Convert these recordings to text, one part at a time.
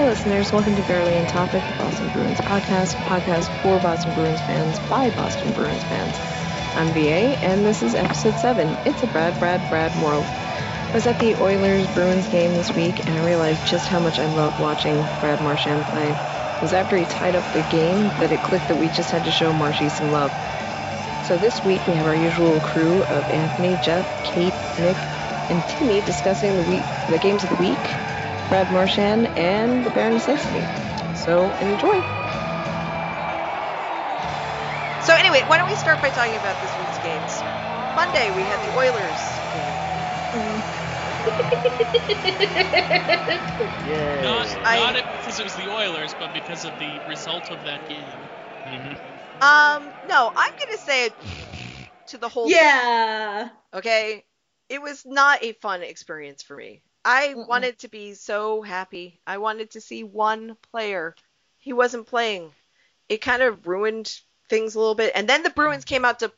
Hey listeners, welcome to Barely in Topic, the Boston Bruins podcast, podcast for Boston Bruins fans by Boston Bruins fans. I'm VA, and this is episode 7. It's a Brad, Brad, Brad world. I was at the Oilers Bruins game this week, and I realized just how much I love watching Brad Marchand play. It was after he tied up the game that it clicked that we just had to show Marshy some love. So this week we have our usual crew of Anthony, Jeff, Kate, Nick, and Timmy discussing the week, the games of the week, Brad Marchand, and the Bare Necessity. So enjoy. So anyway, why don't we start by talking about this week's games? Monday we had the Oilers Yay. Not, I- not it because it was the Oilers, but because of the result of that game. Mhm. Um, no, I'm gonna say it to the whole. Yeah. Okay, it was not a fun experience for me. I Mm-mm. wanted to be so happy. I wanted to see one player. He wasn't playing. It kind of ruined things a little bit. And then the Bruins came out to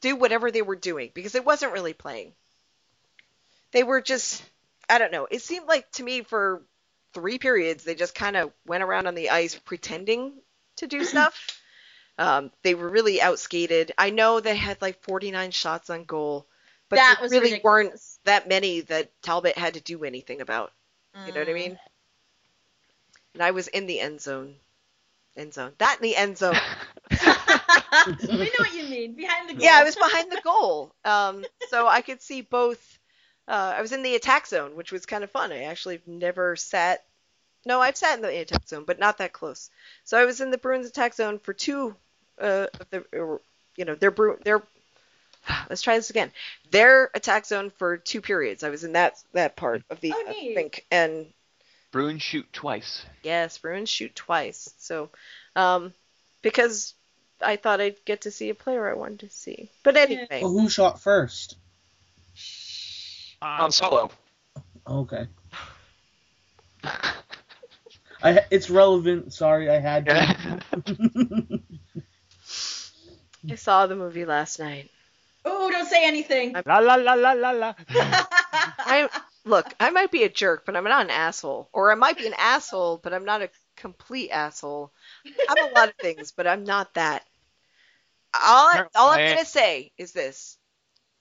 do whatever they were doing because it wasn't really playing. They were just, I don't know. It seemed like to me for three periods they just kind of went around on the ice pretending to do stuff. Um, they were really outskated. I know they had like 49 shots on goal, but That was really weren't ridiculous. That many that Talbot had to do anything about. You know what I Mm. mean? And I was in the end zone. End zone. That in the end zone. we know what you mean. Behind the goal. yeah, I was behind the goal. Um, so I could see both. Uh, I was in the attack zone, which was kind of fun. I actually never sat. No, I've sat in the attack zone, but not that close. So I was in the Bruins attack zone for two. Uh, of the, or, you know, their Bru- their. Let's try this again. Their attack zone for two periods. I was in that that part of the. Oh, I neat. think and Bruins shoot twice. Yes, Bruins shoot twice. So, um, because I thought I'd get to see a player I wanted to see. But anyway, Well, who shot first? Um, On solo. Okay. I, it's relevant. Sorry, I had to. I saw the movie last night. Don't say anything. la la la la la la. I look, I might be a jerk, but I'm not an asshole. Or I might be an asshole, but I'm not a complete asshole. I'm a lot of things, but I'm not that. All, I, all I'm gonna say is this: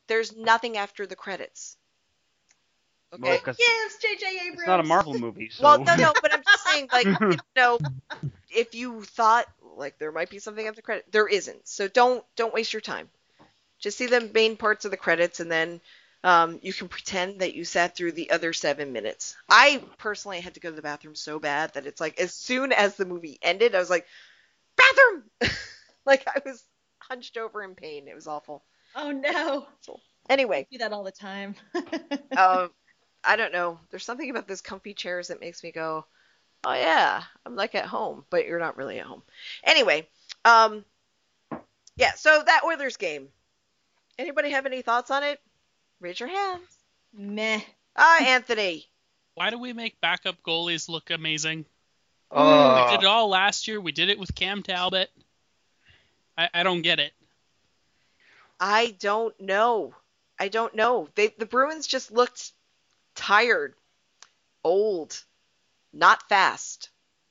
there's nothing after the credits. Okay. Well, 'cause yes, J.J. Abrams. it's not a Marvel movie, so. Well, no, no, but I'm just saying, like, you know, if you thought like there might be something after credit, there isn't. So don't don't waste your time. Just see the main parts of the credits, and then um, you can pretend that you sat through the other seven minutes. I personally had to go to the bathroom so bad that it's like as soon as the movie ended, I was like, bathroom, like I was hunched over in pain. It was awful. Oh no. Anyway, do that all the time. um, I don't know. There's something about those comfy chairs that makes me go, oh yeah, I'm like at home, but you're not really at home. Anyway, um, yeah. So that Oilers game. Anybody have any thoughts on it? Raise your hands. Meh. Ah, Anthony. why do we make backup goalies look amazing? we Oh. did it all last year. We did it with Cam Talbot. I, I don't get it. I don't know. I don't know. They the Bruins just looked tired, old, not fast.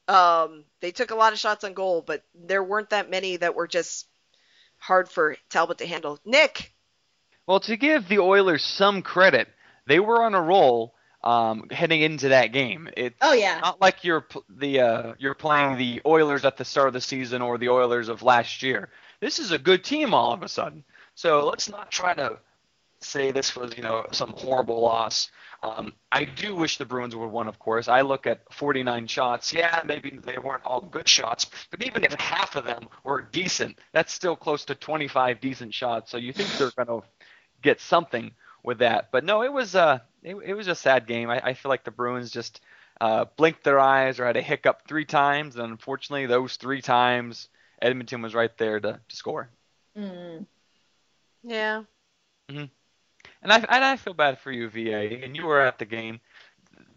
Um, they took a lot of shots on goal, but there weren't that many that were just hard for Talbot to handle. Nick, Well, to give the Oilers some credit, they were on a roll um, heading into that game. It's Oh yeah. not like you're the uh, you're playing the Oilers at the start of the season or the Oilers of last year. This is a good team all of a sudden. So let's not try to say this was you know some horrible loss. Um, I do wish the Bruins would have won, of course. I look at 49 shots. Yeah, maybe they weren't all good shots, but even if half of them were decent, that's still close to 25 decent shots. So you think they're going to get something with that. But no, it was uh, it, it was a sad game. I, I feel like the Bruins just uh, blinked their eyes or had a hiccup three times, and unfortunately, those three times Edmonton was right there to, to score. Mm. yeah, Mm. And I and I feel bad for you, VA, and you were at the game.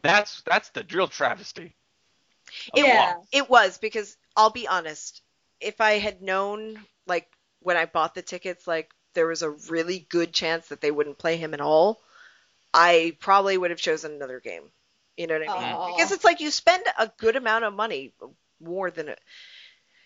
That's that's the drill travesty. of Yeah. it was because I'll be honest. If I had known, like when I bought the tickets, like there was a really good chance that they wouldn't play him at all, I probably would have chosen another game. You know what I mean? Aw. Because it's like you spend a good amount of money, more than a,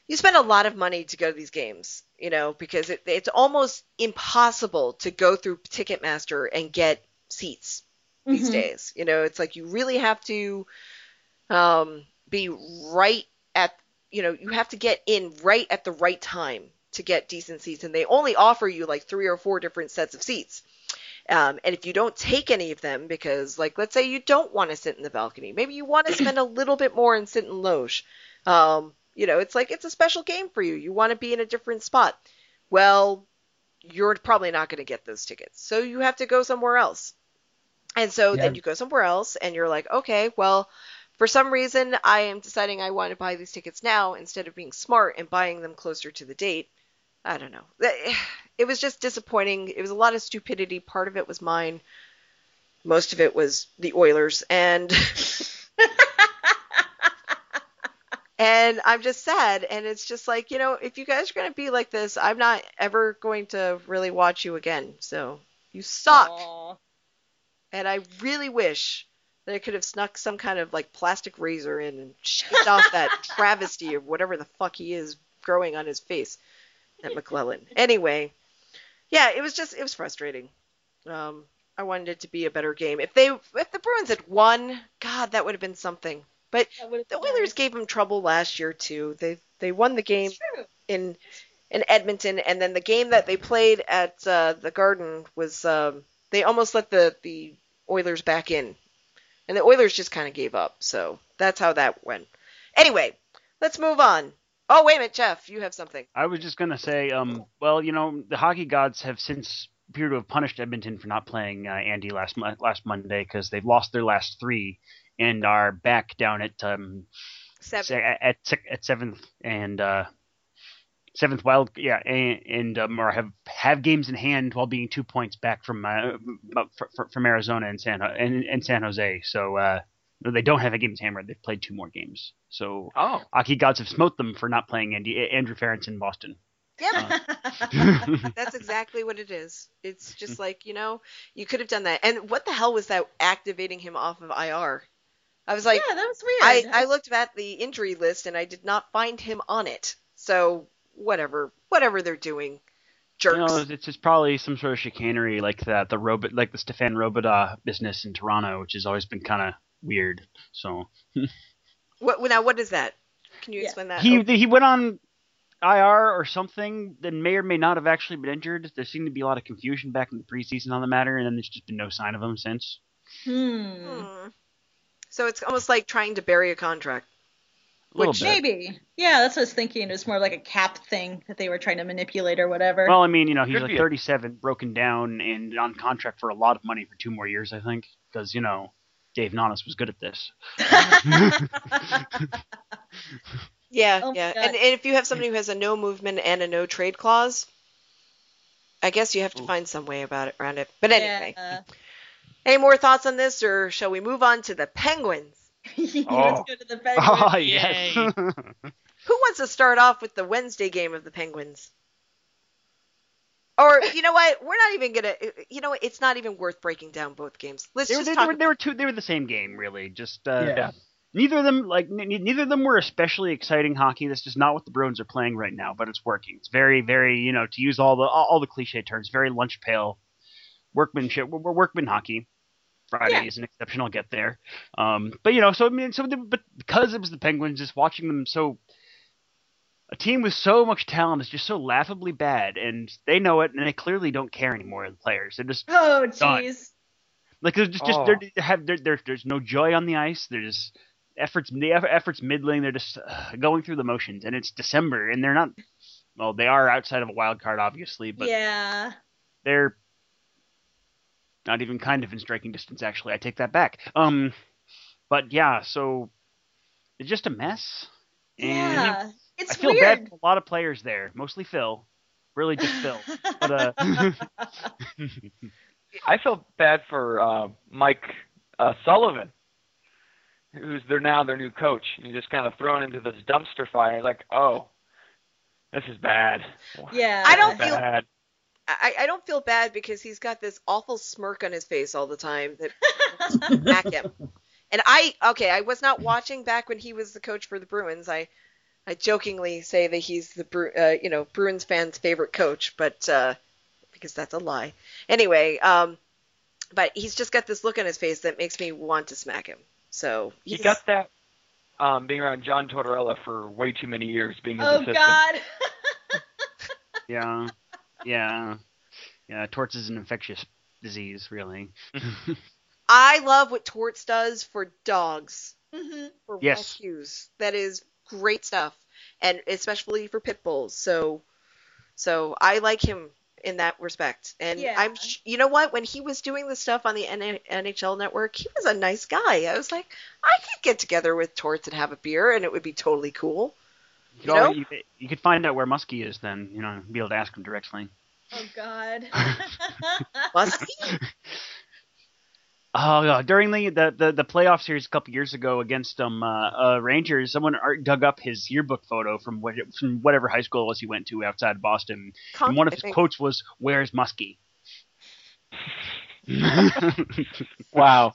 you spend a lot of money to go to these games. You know, because it, it's almost impossible to go through Ticketmaster and get seats these Mhm. days. You know, it's like you really have to um, be right at, you know, you have to get in right at the right time to get decent seats, and they only offer you like three or four different sets of seats. Um, and if you don't take any of them, because like let's say you don't want to sit in the balcony, maybe you want to spend a little bit more and sit in loge. Um, you know, it's like it's a special game for you. You want to be in a different spot. Well, you're probably not going to get those tickets, so you have to go somewhere else. And so Yeah. then you go somewhere else, and you're like, okay, well, for some reason, I am deciding I want to buy these tickets now instead of being smart and buying them closer to the date. I don't know. It was just disappointing. It was a lot of stupidity. Part of it was mine. Most of it was the Oilers, and and I'm just sad. And it's just like you know, if you guys are gonna be like this, I'm not ever going to really watch you again. So you suck. Aw. And I really wish that I could have snuck some kind of like plastic razor in and shaved off that travesty of whatever the fuck he is growing on his face at McLellan. Anyway, yeah, it was just it was frustrating. Um, I wanted it to be a better game. If they if the Bruins had won, God, that would have been something. But the Oilers gave them trouble last year too. They they won the game in in Edmonton, and then the game that they played at uh, the Garden was um, they almost let the the Oilers back in, and the Oilers just kind of gave up. So that's how that went. Anyway, let's move on. Oh wait a minute, Jeff, you have something. I was just gonna say, um, well, you know, the hockey gods have since appeared to have punished Edmonton for not playing uh, Andy last mo- last Monday because they've lost their last three and are back down at um Seven. se- at sec- at seventh and uh seventh wild yeah and, and um, or have have games in hand while being two points back from uh, fr- fr- from Arizona and San and, and San Jose. So uh, no, they don't have a games hammered. They've played two more games. So Oh, hockey gods have smote them for not playing Andy Andrew Ference in Boston. Yep. Uh, that's exactly what it is. It's just like, you know, you could have done that. And what the hell was that activating him off of IR? I was like, yeah, that was weird. I, I looked at the injury list and I did not find him on it. So whatever, whatever they're doing, jerks. You know, it's just probably some sort of chicanery like that, the robot, like the Stephane Robidas business in Toronto, which has always been kind of weird. So What now? What is that? Can you Yeah. explain that? he Oh, he went on IR or something, then may or may not have actually been injured. There seemed to be a lot of confusion back in the preseason on the matter, and then there's just been no sign of him since. Hmm. hmm. So it's almost like trying to bury a contract. A Which- bit. Maybe. Yeah, that's what I was thinking. It was more like a cap thing that they were trying to manipulate or whatever. Well, I mean, you know, he's Could like be a- 37, broken down, and on contract for a lot of money for two more years, I think, because you know, Dave Nonis was good at this. Yeah, Oh yeah. And, and if you have somebody who has a no movement and a no trade clause, I guess you have to Ooh. find some way about it around it. But anyway, Yeah. any more thoughts on this, or shall we move on to the Penguins? Let's Oh. go to the Penguins. Oh yes. Who wants to start off with the Wednesday game of the Penguins? Or you know what? We're not even gonna. You know, what? it's not even worth breaking down both games. Let's they, were, just they, talk. they, were, they were two. They were the same game, really. Just uh, Yeah. neither of them like n- neither of them were especially exciting hockey. That's just not what the Bruins are playing right now. But it's working. It's very, very you know to use all the all, all the cliche terms, very lunch pail workmanship. We're, we're workman hockey. Friday Yeah. is an exceptional get there. Um, but you know, so I mean, so the, but because it was the Penguins, just watching them so. A team with so much talent is just so laughably bad, and they know it, and they clearly don't care anymore. The players, they're just Oh, Done. jeez. like there's just, just Oh. there, there have there, there there's no joy on the ice. There's efforts the eff- efforts middling. They're just uh, going through the motions, and it's December, and they're not. Well, they are outside of a wild card, obviously, but yeah. they're not even kind of in striking distance. Actually, I take that back. Um, but yeah, so it's just a mess. And Yeah. It's I feel weird. bad for a lot of players there, mostly Phil. Really, just Phil. But uh, I feel bad for uh, Mike uh, Sullivan, who's their now their new coach. He's just kind of thrown into this dumpster fire. Like, oh, this is bad. yeah. I don't feel- bad. I, I don't feel bad because he's got this awful smirk on his face all the time that back him. And I okay, I was not watching back when he was the coach for the Bruins. I I jokingly say that he's the Bru- uh, you know Bruins fans' favorite coach, but uh, because that's a lie. Anyway, um, but he's just got this look on his face that makes me want to smack him. So He he's- got that um, being around John Tortorella for way too many years, being his Oh assistant. God. Yeah, yeah, yeah. Torts is an infectious disease, really. I love what Torts does for dogs. hmm for Yes. rescues. That is great stuff, and especially for pit bulls. So, so I like him in that respect. And Yeah. I'm, you know what? When he was doing the stuff on the NHL Network, he was a nice guy. I was like, I could get together with Torts and have a beer, and it would be totally cool. You, You could know? always- you, could- you could find out where Muskie is, then you know, be able to ask him directly. Oh God. Musky? Oh, yeah. during the, the, the, the playoff series a couple years ago against um uh, uh, Rangers, someone art- dug up his yearbook photo from what, from whatever high school it was he went to outside Boston, and one of I his quotes was, "Where's Muskie?" Wow.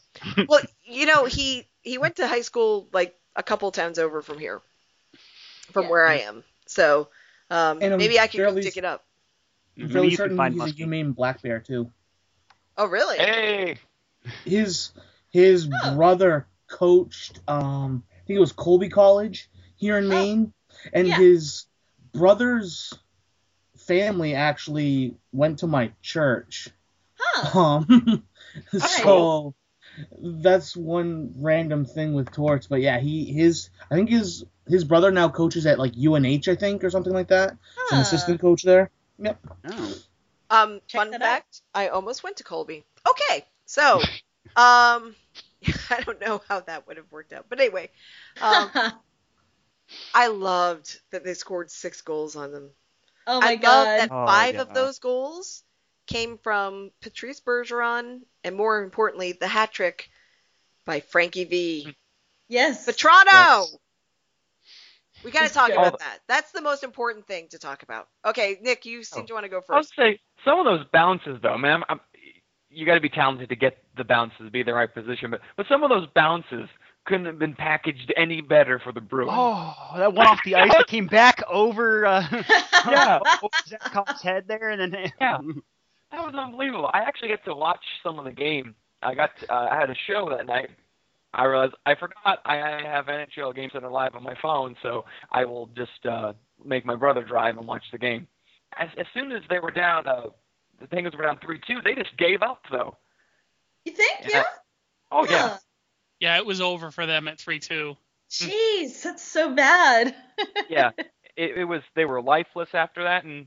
Well, you know, he he went to high school like a couple towns over from here, from Yeah. where I am. So um, maybe I can go fairly- dig it up. I'm Maybe you can certain find he's a humane black bear too. Oh, really? Hey. His his Oh. brother coached um I think it was Colby College here in Oh. Maine, and Yeah. his brother's family actually went to my church. Huh. Um, Nice. so that's one random thing with Torts, but yeah, he his I think his his brother now coaches at like UNH I think or something like that. He's an assistant coach there. Yep. oh. Um, Check fun that out. fact, I almost went to Colby. Okay, so, um, I don't know how that would have worked out, but anyway, um, I loved that they scored six goals on them. oh my I God. love that Oh, five yeah. of those goals came from Patrice Bergeron, and more importantly, the hat trick by Frankie V. Yes. Vatrano. Yes. We got to talk about that. That's the most important thing to talk about. Okay, Nick, you seem Oh. to want to go first. I would first. say some of those bounces, though, man. I'm, I'm, you got to be talented to get the bounces, be in the right position. But but some of those bounces couldn't have been packaged any better for the Bruins. Oh, that one off the ice that came back over, uh, Yeah. over Zach Cobb's head there, and then Yeah. That was unbelievable. I actually get to watch some of the game. I got uh, I had a show that night. I realized I forgot I I have NHL Game Center live on my phone, so I will just uh, make my brother drive and watch the game. As, as soon as they were down, uh, the Penguins were down three two. They just gave up though. you think? Yeah. Yeah. Oh yeah. Huh. Yeah, it was over for them at 3-2. Jeez, that's so bad. yeah, it, it was. They were lifeless after that, and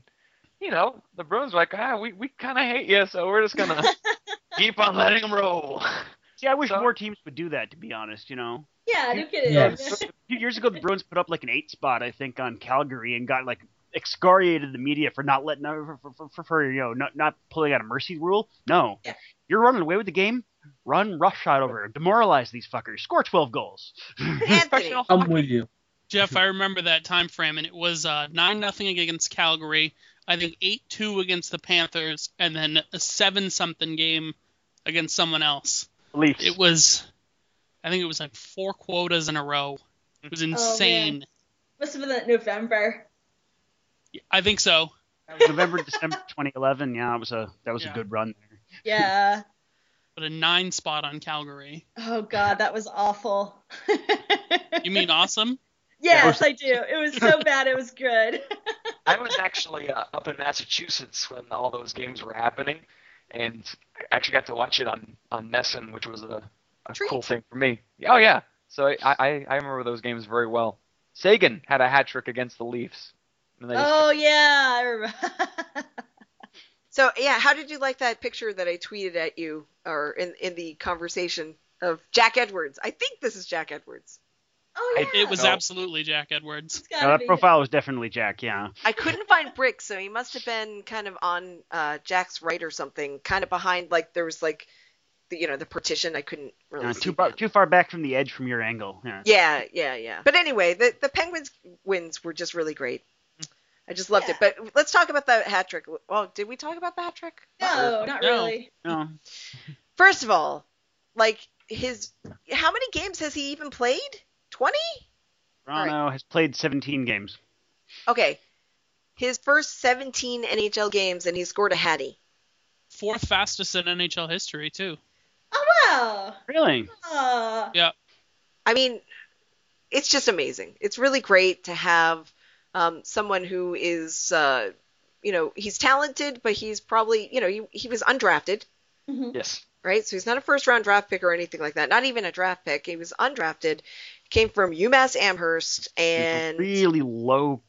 you know the Bruins were like, ah, we we kind of hate you, so we're just gonna keep on letting them roll. see, I wish So- more teams would do that. To be honest, you know, yeah, no kidding. Yes. a few years ago the Bruins put up like an eight spot, I think, on Calgary, and got like excoriated the media for not letting for, for, for, for you know not not pulling out a mercy rule. No, Yeah. you're running away with the game. Run roughshod over, demoralize these fuckers, score twelve goals. Anthony. I'm with you. Jeff, I remember that time frame, and it was uh, nine nothing against Calgary. I think eight two against the Panthers, and then a seven something game against someone else. Leafs. It was, I think it was like four quotas in a row. It was insane. Must have been that November. I think so. That was November, December 2011. Yeah, it was a that was Yeah. a good run there. Yeah. But a nine spot on Calgary. Oh God, that was awful. You mean awesome? Yes, I do. It was so bad, it was good. I was actually uh, up in Massachusetts when all those games were happening, and I actually got to watch it on on NESN, which was a, a Treat. cool thing for me. Oh yeah, so I, I I remember those games very well. Seguin had a hat trick against the Leafs. And they just- oh yeah, I remember. So yeah, how did you like that picture that I tweeted at you or in in the conversation of Jack Edwards? I think this is Jack Edwards. oh I- yeah. It was No. absolutely Jack Edwards. No, that be. profile was definitely Jack. Yeah. I couldn't find Brick, so he must have been kind of on uh, Jack's right or something, kind of behind like there was like the you know the partition. I couldn't really Uh, see. too far too far back from the edge from your angle. Yeah. Yeah, yeah, yeah. But anyway, the the Penguins wins were just really great. I just loved it. But let's talk about the hat trick. Well, did we talk about the hat trick? No, not No. really. No. First of all, like his how many games has he even played? Twenty? Vatrano has played 17 games. Okay. His first 17 NHL games, and he scored a hattie. Fourth fastest in NHL history too. Oh wow. Really? Uh, Yeah. I mean, it's just amazing. It's really great to have um, someone who is, uh, you know, he's talented, but he's probably, you know, he, he was undrafted, mhm. Yes. right? So he's not a first round draft pick or anything like that. Not even a draft pick. He was undrafted. Came from UMass Amherst, and really low,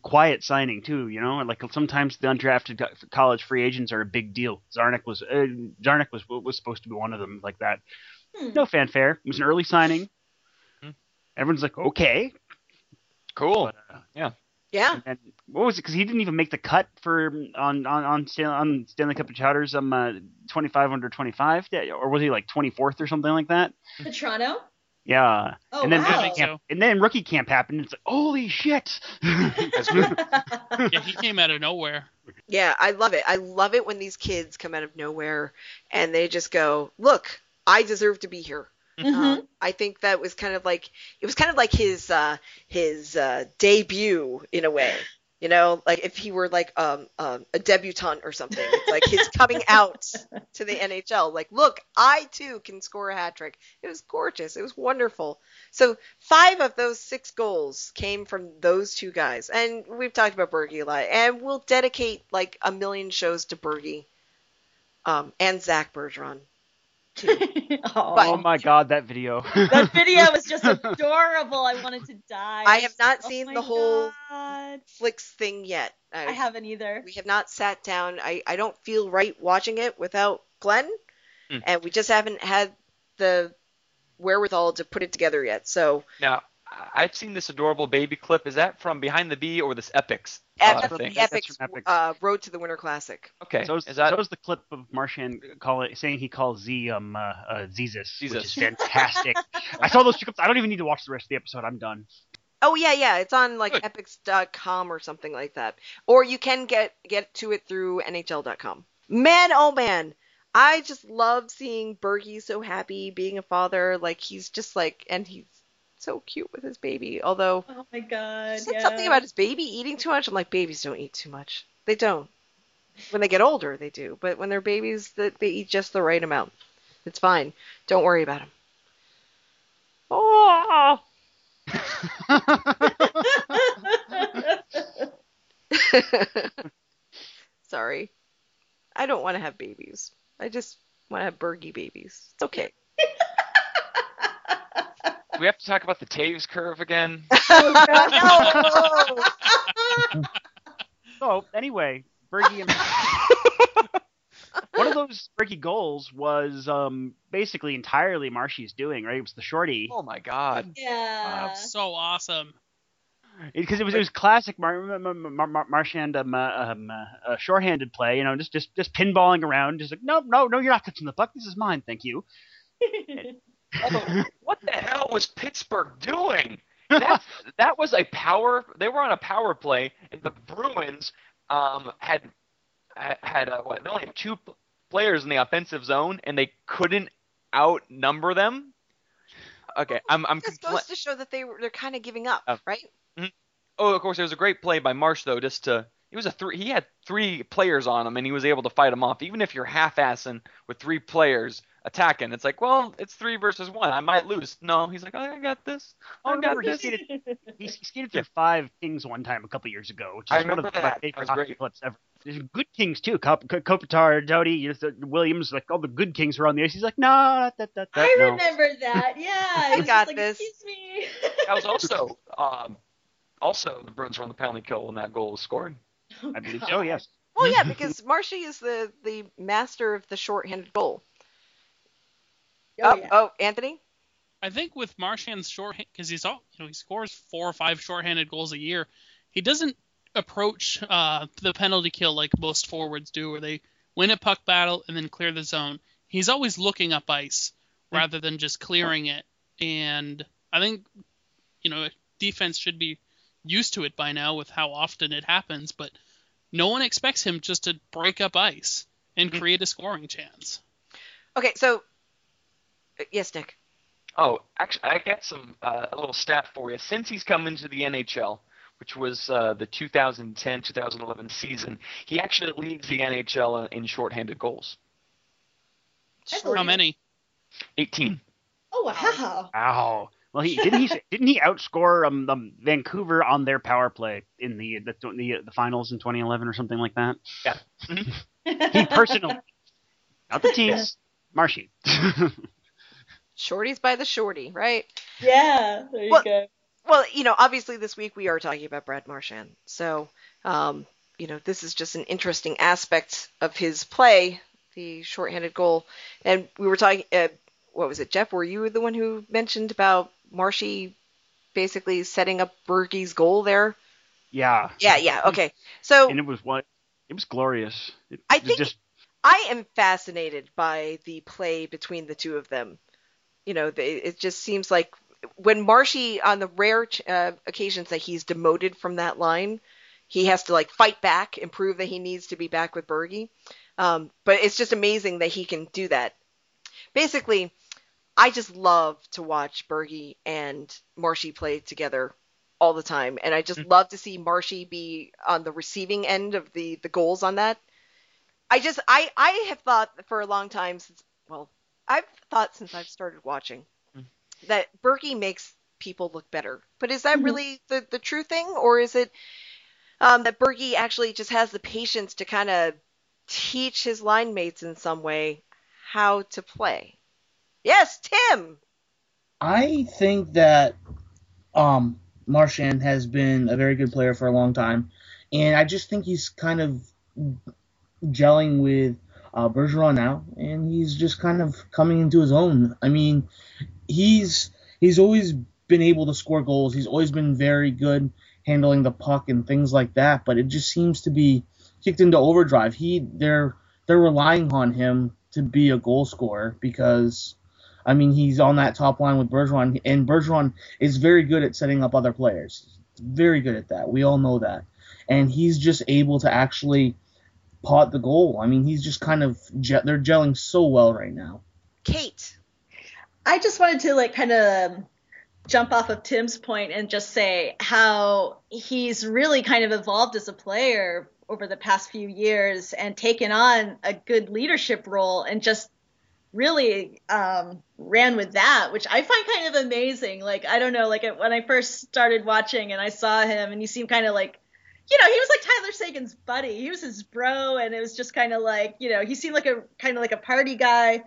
quiet signing too. You know, like sometimes the undrafted college free agents are a big deal. Zarnik was uh, Zarnik was was supposed to be one of them like that. Hmm. No fanfare. It was an early signing. Hmm. Everyone's like, okay. Cool. But, uh, yeah, and what was it? Because he didn't even make the cut for on on on, Stan, on Stanley Cup of Chowders um uh, 25 under 25, or was he like 24th or something like that? The Toronto. Yeah. Oh and then wow. rookie camp, and then rookie camp happened. And it's like, holy shit! Yeah, he came out of nowhere. yeah, I love it. I love it when these kids come out of nowhere and they just go, "Look, I deserve to be here." Mhm. Um, I think that was kind of like it was kind of like his uh, his uh, debut in a way. You know, like if he were like um, um, a debutante or something, It's like his coming out to the NHL. Like, look, I too can score a hat trick. It was gorgeous. It was wonderful. So five of those six goals came from those two guys, and we've talked about Bergie a lot, and we'll dedicate like a million shows to Bergie, um, and Zach Bergeron. Too. Aw. oh my god, that video. that video was just adorable. I wanted to die. I have not Oh seen the whole God. Flicks thing yet. I haven't either. we have not sat down. I, I don't feel right watching it without Glenn, Hmm. and we just haven't had the wherewithal to put it together yet. So Now, I- I've seen this adorable baby clip. Is that from Behind the B or this EPIX uh, Epic, thing? That's EPIX, from EPIX. uh, Road to the Winter Classic. Okay. So is, is that so is the clip of Marchand call it, saying he calls Z um uh, uh Zezus, which is fantastic. I saw those two clips. I don't even need to watch the rest of the episode. I'm done. Oh yeah, yeah, it's on like Good. epix.com or something like that. Or you can get get to it through nhl.com. Man, oh man, I just love seeing Bergie so happy being a father. Like he's just like, and he's so cute with his baby. Although Oh my god. said yeah. something about his baby eating too much. I'm like, babies don't eat too much. They don't. When they get older, they do. But when they're babies, they, they eat just the right amount. It's fine. Don't worry about them. Oh. Sorry. I don't want to have babies. I just want to have Bergie babies. It's okay. Do we have to talk about the Taves curve again? Oh! So anyway, Bergie and one of those Bergie goals was um basically entirely Marshy's doing. Right, it was the shorty Oh my God. yeah. So awesome. because it was it was classic Mar- Mar- Mar- Mar- Marchand um, uh, um uh, uh, shorthanded play. You know, just just just pinballing around, just like no no no, you're not touching the puck. This is mine, thank you. Although, what the hell was Pittsburgh doing? That that was a power. They were on a power play, and the Bruins um, had had uh, what? They only had two players in the offensive zone, and they couldn't outnumber them. Okay, I'm I'm It's supposed to show that they were they're kind of giving up, Oh. right? Oh, of course, it was a great play by Marsh though. Just to he was a three. He had three players on him, and he was able to fight them off. Even if you're half-assing with three players attacking, it's like, well, it's three versus one. I might lose. No, he's like, oh, I got this. Oh, I got remember he skated, he, he skated through five Kings one time a couple years ago, which is I one of remember my that. That favorite was hockey clips ever. There's good Kings too. Kop- Ko- Kopitar, Doughty, you know, the- Williams, like all the good Kings were on the ice. He's like, no, that, that, that, I no. remember that. Yeah. I It's got just like, this. Excuse me. That was also um, also the Bruins were on the penalty kill when that goal was scored. I believe God. so. Yes. Well, yeah, because Marshy is the the master of the short-handed goal. Oh, yeah. oh, Anthony. I think with Marchand's short because he's all you know he scores four or five shorthanded goals a year. He doesn't approach uh, the penalty kill like most forwards do, where they win a puck battle and then clear the zone. He's always looking up ice rather than just clearing it. And I think you know defense should be used to it by now with how often it happens, but no one expects him just to break up ice and create a scoring chance. Okay, so Yes, Nick. Oh, actually, I got some uh, a little stat for you. Since he's come into the NHL, which was uh, the 2010-2011 season, he actually leads the NHL in shorthanded goals. How many? 18. Oh wow. Ow. Well, he didn't he didn't he outscore um, um Vancouver on their power play in the the the, the finals in 2011 or something like that. Yeah. he personally, not the team, Marshy. Shorty's by the shorty, right? yeah. There you Well- go. Well, you know, obviously this week we are talking about Brad Marchand. So, um, you know, this is just an interesting aspect of his play, the shorthanded goal. And we were talking, uh, what was it, Jeff? Were you the one who mentioned about Marshy basically setting up Bergie's goal there? yeah, Yeah, yeah, okay. So and it was what it was glorious. It, I it think- just I am fascinated by the play between the two of them. You know, they, it just seems like when Marshy, on the rare ch- uh, occasions that he's demoted from that line, he has to like fight back and prove that he needs to be back with Bergie. Um, but it's just amazing that he can do that. Basically, I just love to watch Bergie and Marshy play together all the time, and I just love to see Marshy be on the receiving end of the the goals on that. I just I I have thought for a long time since well I've thought since I've started watching Mm. that Bergie makes people look better. But is that Mhm. really the the true thing, or is it um, that Bergie actually just has the patience to kind of teach his line mates in some way how to play? Yes, Tim. I think that um, Marchand has been a very good player for a long time, and I just think he's kind of gelling with uh, Bergeron now, and he's just kind of coming into his own. I mean, he's he's always been able to score goals. He's always been very good handling the puck and things like that, but it just seems to be kicked into overdrive. He they're they're relying on him to be a goal scorer because I mean, he's on that top line with Bergeron, and Bergeron is very good at setting up other players. Very good at that. We all know that. And he's just able to actually pot the goal. I mean, he's just kind of ge- they're gelling so well right now. Kate. I just wanted to like kind of jump off of Tim's point and just say how he's really kind of evolved as a player over the past few years and taken on a good leadership role and just really um, ran with that, which I find kind of amazing. Like I don't know, like when I first started watching and I saw him and he seemed kind of like you know, he was like Tyler Seguin's buddy. He was his bro, and it was just kind of like, you know, he seemed like a kind of like a party guy.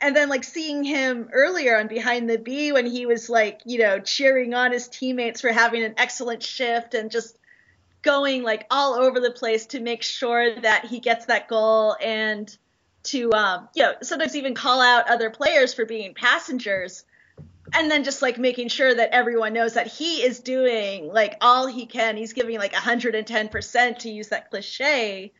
And then like seeing him earlier on Behind the B when he was like, you know, cheering on his teammates for having an excellent shift and just going like all over the place to make sure that he gets that goal and to um, you know, sometimes even call out other players for being passengers and then just like making sure that everyone knows that he is doing like all he can. He's giving like 110% to use that cliche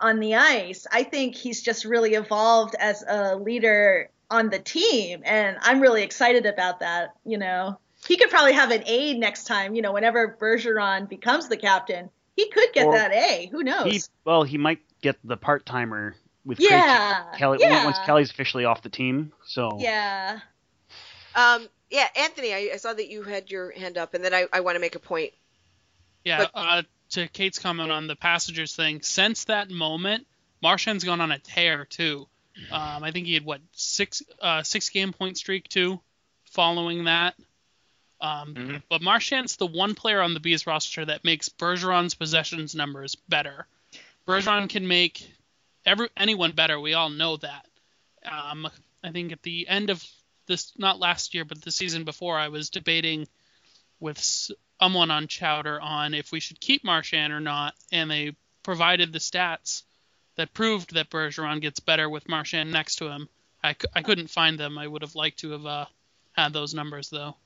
on the ice. I think he's just really evolved as a leader on the team, and I'm really excited about that. You know, he could probably have an A next time. You know, whenever Bergeron becomes the captain, he could get Or that A. Who knows? he well he might get the part timer with yeah, Kelly yeah, once Kelly's officially off the team. So yeah. Um, yeah, Anthony, I, I saw that you had your hand up, and then I, I want to make a point. Yeah, But- uh, to Kate's comment on the passengers thing, since that moment, Marchand's gone on a tear too. Um, I think he had what six uh, six game point streak too, following that. Um, Mhm. But Marchand's the one player on the Bees roster that makes Bergeron's possessions numbers better. Bergeron can make every anyone better. We all know that. Um, I think at the end of this, not last year, but the season before, I was debating with someone on Chowder on if we should keep Marchand or not, and they provided the stats that proved that Bergeron gets better with Marchand next to him. I, c- I couldn't find them. I would have liked to have uh, had those numbers though.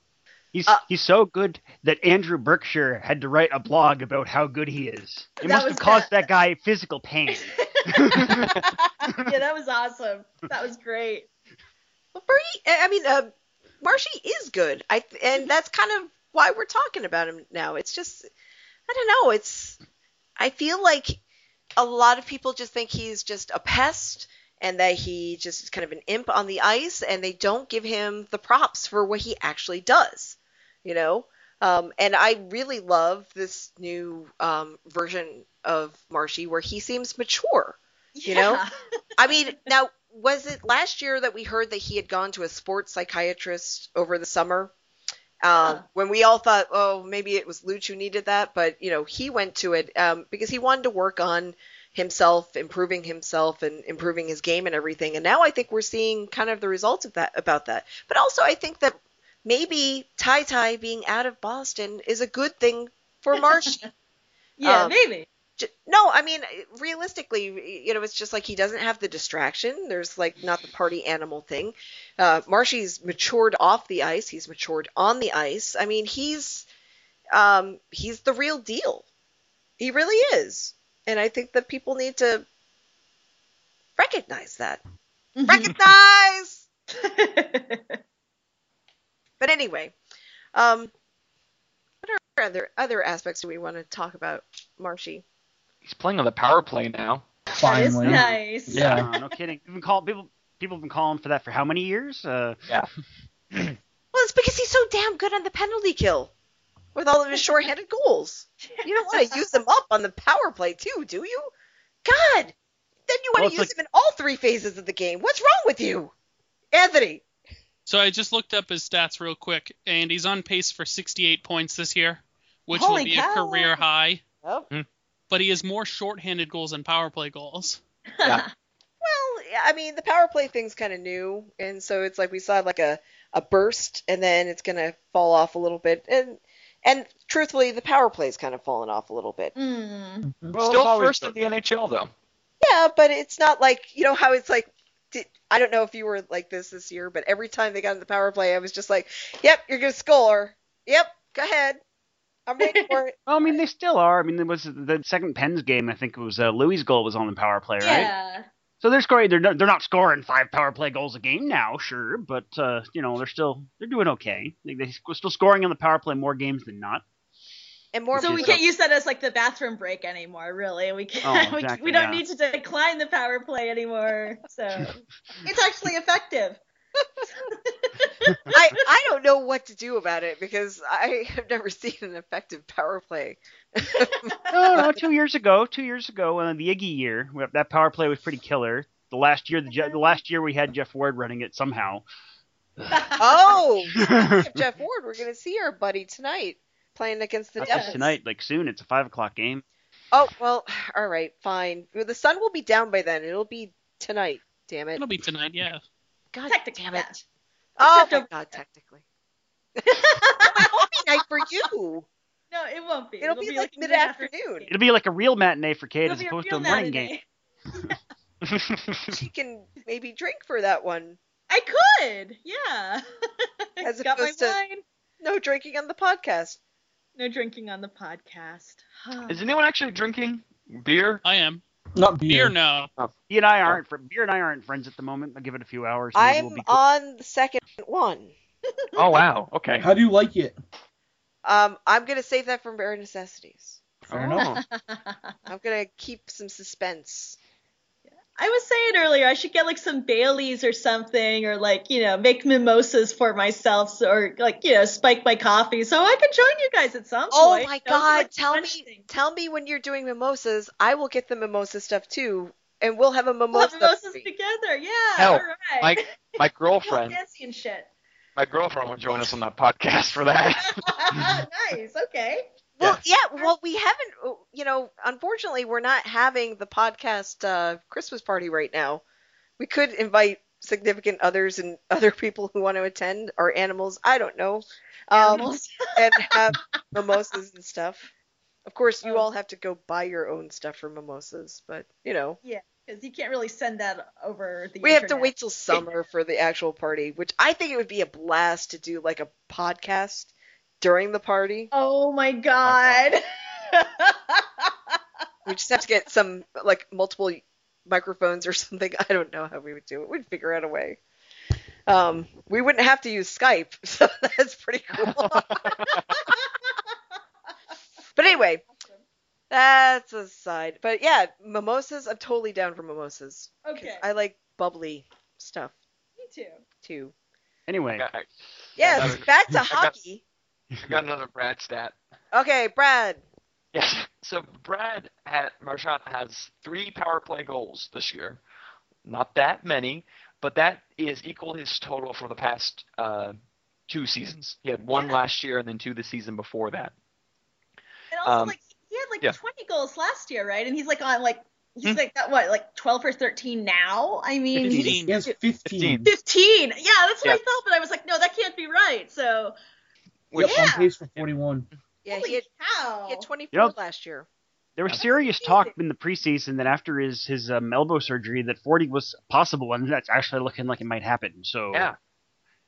he's Uh, he's so good that Andrew Berkshire had to write a blog about how good he is. It must have caused good. that guy physical pain. yeah, that was awesome. That was great. Well, Bergie, I mean, uh, Marshy is good. I and that's kind of why we're talking about him now. It's just, I don't know. It's, I feel like a lot of people just think he's just a pest and that he just is kind of an imp on the ice, and they don't give him the props for what he actually does. You know, um, and I really love this new um, version of Marshy where he seems mature. You know? Yeah. I mean, now was it last year that we heard that he had gone to a sports psychiatrist over the summer? Um, Huh. When we all thought, oh, maybe it was Looch who needed that, but you know, he went to it um, because he wanted to work on himself, improving himself, and improving his game and everything. And now I think we're seeing kind of the results of that about that. But also, I think that maybe Ty Ty being out of Boston is a good thing for Marshy. yeah, um, maybe. No, I mean realistically, you know, it's just like he doesn't have the distraction. There's like not the party animal thing. Uh, Marshy's matured off the ice. He's matured on the ice. I mean, he's um, he's the real deal. He really is, and I think that people need to recognize that. Mhm. Recognize. But anyway, um, what are other other aspects do we want to talk about, Marshy? He's playing on the power play now. that is Finally. nice. Yeah. Uh, no kidding. Been call, people people have been calling for that for how many years? Uh, Yeah. Well, it's because he's so damn good on the penalty kill with all of his shorthanded goals. You don't want to use him up on the power play too, do you? God, then you want Well, to use like- him in all three phases of the game. What's wrong with you, Anthony? So I just looked up his stats real quick, and he's on pace for 68 points this year, which Holy will be cow. a career high. Oh, But he has more shorthanded goals than power play goals. Yeah. well, I mean the power play thing's kind of new, and so it's like we saw like a a burst, and then it's gonna fall off a little bit, and and truthfully, the power play's kind of fallen off a little bit. Mm. Well, Still Still first good. in the NHL though. Yeah, but it's not like you know how it's like. Did, I don't know if you were like this this year, but every time they got in the power play, I was just like, "Yep, you're gonna score. Yep, go ahead. I'm waiting for it." well, I mean, they still are. I mean, there was the second Pens game. I think it was uh, Loui's goal was on the power play, right? Yeah. So they're scoring. They're not, they're not scoring five power play goals a game now, sure, but uh, you know they're still they're doing okay. They, they're still scoring on the power play more games than not. And more. So we can't use that as like the bathroom break anymore, really. We can't. Oh, we, we don't yeah. need to decline the power play anymore. So it's actually effective. I I don't know what to do about it because I have never seen an effective power play. No, no, two years ago, two years ago, uh, the Iggy year, that power play was pretty killer. The last year, the, the last year we had Geoff Ward running it somehow. Oh, Geoff Ward, we're gonna see our buddy tonight playing against the Not Devils. tonight, like soon. It's a five o'clock game. Oh well, all right, fine. Well, The sun will be down by then. It'll be tonight. Damn it. It'll be tonight, yeah. God Technically, damn yeah. it. Oh Except my over god, technically. it won't be night for you. No, it won't be. It'll, be, like a mid mid-afternoon It'll be like a real matinee for Kate It'll as be a opposed to a morning game. She can maybe drink for that one. I could, yeah. As Got my opposed to- wine. No drinking on the podcast. No drinking on the podcast. Is anyone actually drinking beer? I am. Not Beer, beer. no. He and I aren't. fr- Beer and I aren't friends at the moment. I'll give it a few hours. maybe I'm we'll be cool. on the second one. Oh wow. Okay. How do you like it? Um, I'm gonna save that for bare necessities. Fair enough. I'm gonna keep some suspense. I was saying earlier I should get like some Baileys or something, or like you know make mimosas for myself, or like you know spike my coffee, so I could join you guys at some Oh point. my you know, god, like, tell me thing. tell me when you're doing mimosas. I will get the mimosa stuff too, and we'll have a We'll mimosa. have mimosas party. together. Yeah, Hell, all right. My my girlfriend, fancy and shit. my girlfriend will join us on that podcast for that. nice. Okay. Well, yeah, well, we haven't, you know, unfortunately, we're not having the podcast uh, Christmas party right now. We could invite significant others and other people who want to attend, or animals, I don't know, um, Animals. and have mimosas and stuff. Of course, you Oh. all have to go buy your own stuff for mimosas, but, you know, Yeah, Because you can't really send that over the. we have to wait till summer for the actual party, which I think it would be a blast to do like a podcast during the party. Oh my god. We just have to get some like multiple microphones or something. I don't know how we would do it. We'd figure out a way. Um, we wouldn't have to use Skype, so that's pretty cool. but anyway, that's a side side. But yeah, mimosas. I'm totally down for mimosas. Okay. I like bubbly stuff Me too. too. Anyway, Yes, another- back to got- hockey. I got another Brad stat. Okay, Brad. Yes. So Brad at Marchand has three power play goals this year. Not that many, but that is equal his total for the past uh, two seasons. He had one Yeah. last year and then two the season before that. And also, Um, like, he had like yeah. 20 goals last year, right? And he's like on like he's Hmm. like got what like 12 or 13 now. I mean, 15. He has 15. 15. 15. Yeah, that's what Yeah. I thought, but I was like, no, that can't be right. So, Yep, Yeah. on pace for 41. Yeah, holy he had, cow. he had 24 You know- last year. there was serious talk in the preseason that after his his um, elbow surgery that 40 was possible, and that's actually looking like it might happen. So Yeah.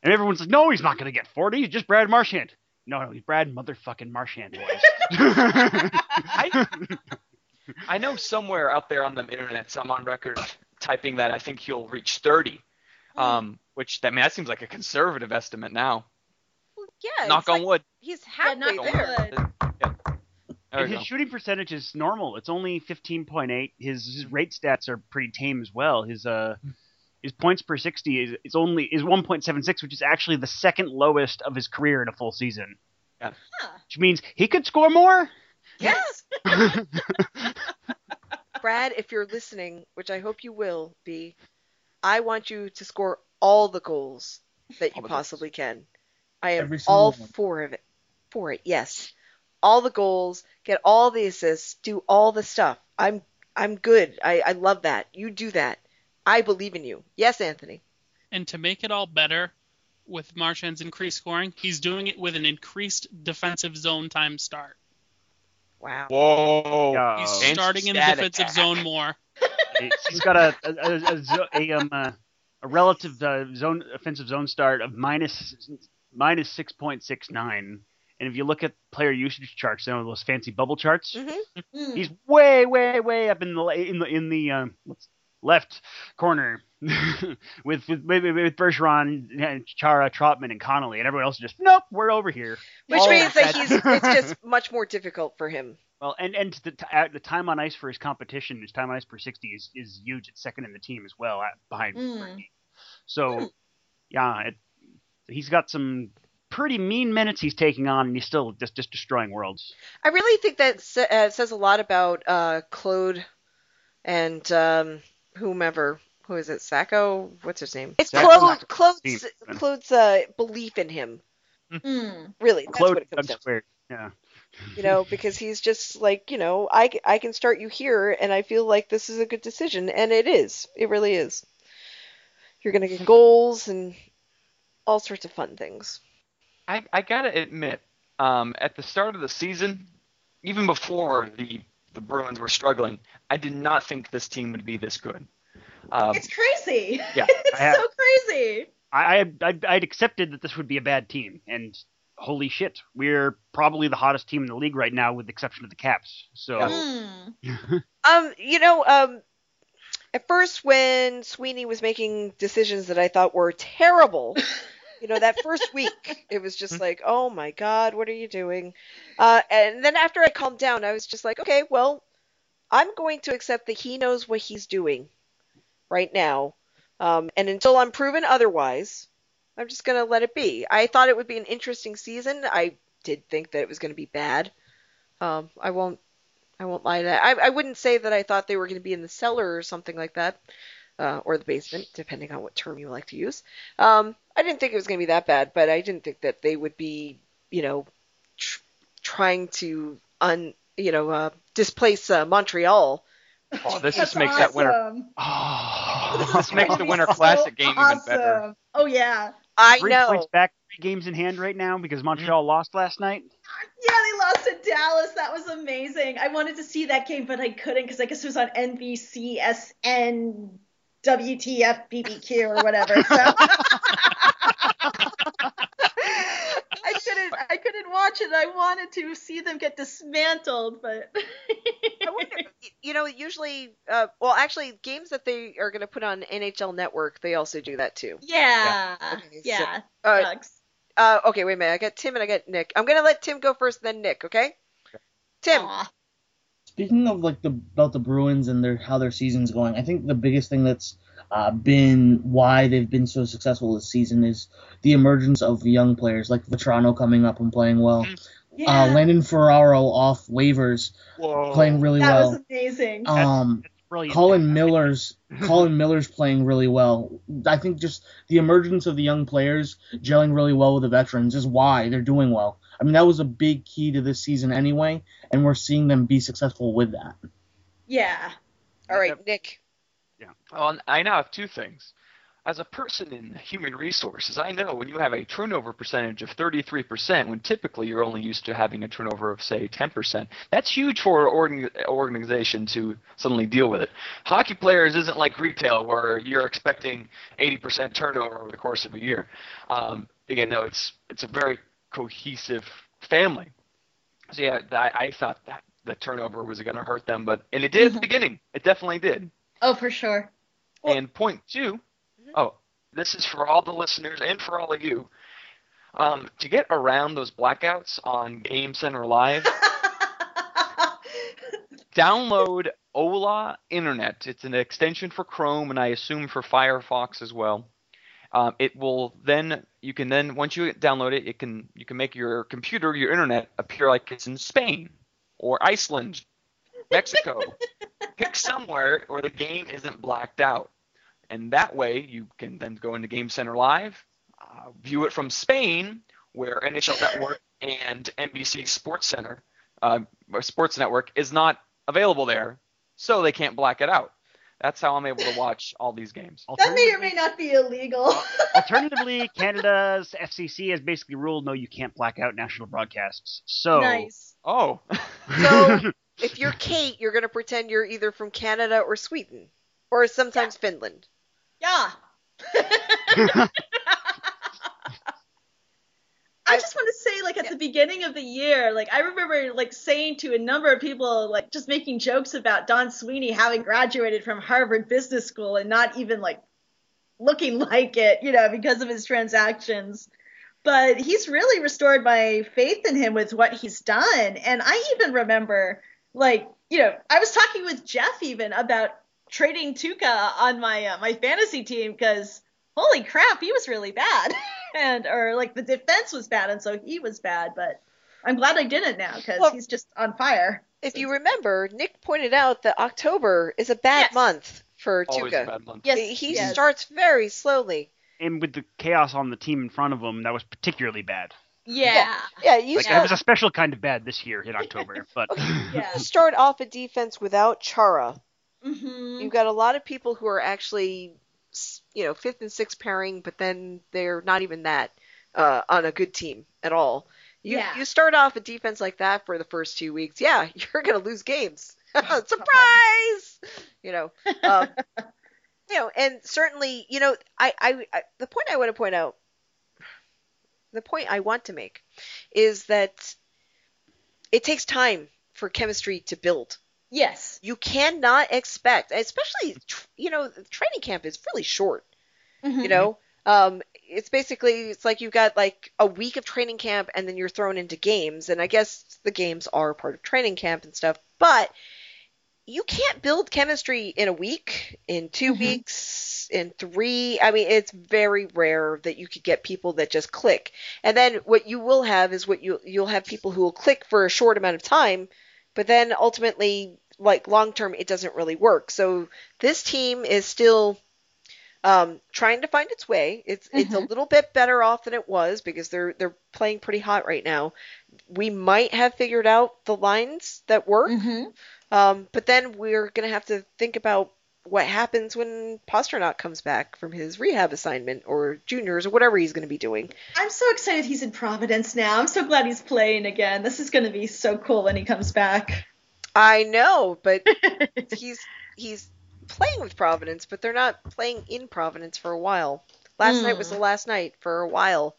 and everyone's like, no, he's not going to get 40. He's just Brad Marchand. No, no, he's Brad motherfucking Marchand, boys. I, I know somewhere out there on the internet, some on record typing that I think he'll reach 30. Um, which that I mean that seems like a conservative estimate now. Well, yeah, Knock on like wood. He's Yeah, halfway knock on there. wood. There his go. shooting percentage is normal. It's only 15.8. His his rate stats are pretty tame as well. His uh his points per 60 is, is only is 1.76, which is actually the second lowest of his career in a full season. Huh. Which means he could score more. Yes. Brad, if you're listening, which I hope you will be, I want you to score all the goals that you All goals. possibly can. I am all one. for of it. For it, yes. All the goals, get all the assists, do all the stuff. I'm I'm good. I, I love that. You do that. I believe in you. Yes, Anthony. And to make it all better, with Marchand's increased scoring, he's doing it with an increased defensive zone time start. Wow. Whoa. Yeah. He's Oh. starting in the Stat defensive attack. zone more. He's got a a, a, a, zo- a, um, uh, a relative uh, zone offensive zone start of minus minus six point six nine. And if you look at player usage charts, you know those fancy bubble charts, hmm Mm. he's way, way, way up in the in the in the um, left corner with with with, with Bergeron, and Chara, Trotman, and Connolly, and everyone else is just nope, we're over here. Which All means that that- he's it's just much more difficult for him. Well, and and the t- the time on ice for his competition, his time on ice per sixty is, is huge. It's second in the team as well, at, behind. Mm. Bergie. So, yeah, it, he's got some pretty mean minutes he's taking on, and he's still just just destroying worlds. I really think that sa- uh, says a lot about uh, Claude and um, whomever. Who is it? Sacco? What's his name? It's Sacco. Claude. Claude's, Claude's uh, belief in him. Mm. Really, that's Claude what it comes Doug down to. squared. Yeah. You know, because he's just like, you know, I, I can start you here, and I feel like this is a good decision, and it is. It really is. You're gonna get goals and all sorts of fun things. I, I gotta admit, um, at the start of the season, even before the the Bruins were struggling, I did not think this team would be this good. Um, It's crazy. Yeah, it's I have- so crazy. I, I I'd, I'd accepted that this would be a bad team, and holy shit, we're probably the hottest team in the league right now, with the exception of the Caps. So. Mm. Um, you know, um, at first when Sweeney was making decisions that I thought were terrible, you know, that first week it was just like, oh my God, what are you doing? Uh, and then after I calmed down, I was just like, okay, well, I'm going to accept that he knows what he's doing right now, um, and until I'm proven otherwise, I'm just gonna let it be. I thought it would be an interesting season. I did think that it was gonna be bad. Um, I won't I won't lie to that. I, I wouldn't say that I thought they were going to be in the cellar or something like that, uh, or the basement, depending on what term you like to use. Um, I didn't think it was going to be that bad, but I didn't think that they would be, you know, tr- trying to un, you know, uh, displace uh, Montreal. oh, this That's just makes that winter. Oh, This makes the Winter So Classic game even better. Oh yeah. I three know. points back, three games in hand right now because Montreal lost last night. Yeah, they lost to Dallas. That was amazing. I wanted to see that game, but I couldn't because I guess it was on NBC, SN, WTF, BBQ, or whatever. So I couldn't. I couldn't watch it. I wanted to see them get dismantled, but I wonder, you know, usually, uh, well, actually, games that they are going to put on NHL Network, they also do that too. yeah, Okay, yeah. so, uh, sucks. Uh, okay, wait a minute. I got Tim and I got Nick. I'm going to let Tim go first, then Nick, okay? Tim. Aw. Speaking of like the about the Bruins and their how their season's going, I think the biggest thing that's uh, been why they've been so successful this season is the emergence of young players like Vatrano coming up and playing well. Yeah, Uh, Landon Ferraro off waivers Whoa. playing really that well. was amazing. um, Brilliant. Colin Miller's Colin Miller's playing really well. I think just the emergence of the young players gelling really well with the veterans is why they're doing well. I mean that was a big key to this season anyway, and we're seeing them be successful with that. yeah. All right, Yep. Nick. Well, I now have two things. As a person in human resources, I know when you have a turnover percentage of 33%, when typically you're only used to having a turnover of, say, 10%, that's huge for an organ- organization to suddenly deal with it. Hockey players isn't like retail where you're expecting 80% turnover over the course of a year. Um, again, no, it's it's a very cohesive family. So yeah, I, I thought that the turnover was going to hurt them, but and it did at the Mhm. beginning. It definitely did. Oh, for sure. Well- and point 2 Mhm. Oh, this is for all the listeners and for all of you. Um, to get around those blackouts on Game Center Live, download Hola Internet. It's an extension for Chrome and I assume for Firefox as well. Um, it will then you can then once you download it, it can you can make your computer your internet appear like it's in Spain or Iceland, Mexico. Pick somewhere where the game isn't blacked out, and that way you can then go into Game Center Live, uh, view it from Spain, where NHL Network and NBC Sports Center, uh, or Sports Network is not available there, so they can't black it out. That's how I'm able to watch all these games. that may or may not be illegal. Alternatively, Canada's FCC has basically ruled no, you can't black out national broadcasts. So, nice. Oh, So- If you're Kate, you're going to pretend you're either from Canada or Sweden, or sometimes Finland. Yeah. I just want to say, like at the beginning of the year, like I remember like saying to a number of people, like just making jokes about Don Sweeney having graduated from Harvard Business School and not even like looking like it, you know, because of his transactions. But he's really restored my faith in him with what he's done. And I even remember, like, you know, I was talking with Jeff even about trading Tuukka on my uh, my fantasy team because holy crap, he was really bad, and or like the defense was bad, and so he was bad. But I'm glad I didn't now because Well- he's just on fire. If you remember, Nick pointed out that October is a bad Yes. month for always a Tuukka. bad month. Yes, He yes. starts very slowly. and with the chaos on the team in front of him, that was particularly bad. Yeah, Yeah, you Like start, it was a special kind of bad this year in October, but yeah. you start off a defense without Chara. Hmm You've got a lot of people who are actually, you know, fifth and sixth pairing, but then they're not even that uh, on a good team at all. You Yeah. you start off a defense like that for the first two weeks, yeah, you're gonna lose games. Surprise! You know, um, you know, and certainly, you know, I, I, I the point I want to point out, the point I want to make, is that it takes time for chemistry to build Yes. you cannot expect, especially you know, training camp is really short. Mhm. You know, um, it's basically it's like you've got like a week of training camp and then you're thrown into games, and I guess the games are part of training camp and stuff, but you can't build chemistry in a week, in 2 Mhm. weeks, in three. I mean, it's very rare that you could get people that just click. And then what you will have is what you you'll have people who will click for a short amount of time, but then ultimately, like long term, it doesn't really work. So this team is still um, trying to find its way. It's it's a Mhm. little bit better off than it was because they're they're playing pretty hot right now. We might have figured out the lines that work. Mhm. Um, but then we're going to have to think about what happens when Pastrnak comes back from his rehab assignment or juniors or whatever he's going to be doing. I'm so excited he's in Providence now. I'm so glad he's playing again. This is going to be so cool when he comes back. I know, but he's he's playing with Providence, but they're not playing in Providence for a while. Last night was Hmm. the last night for a while,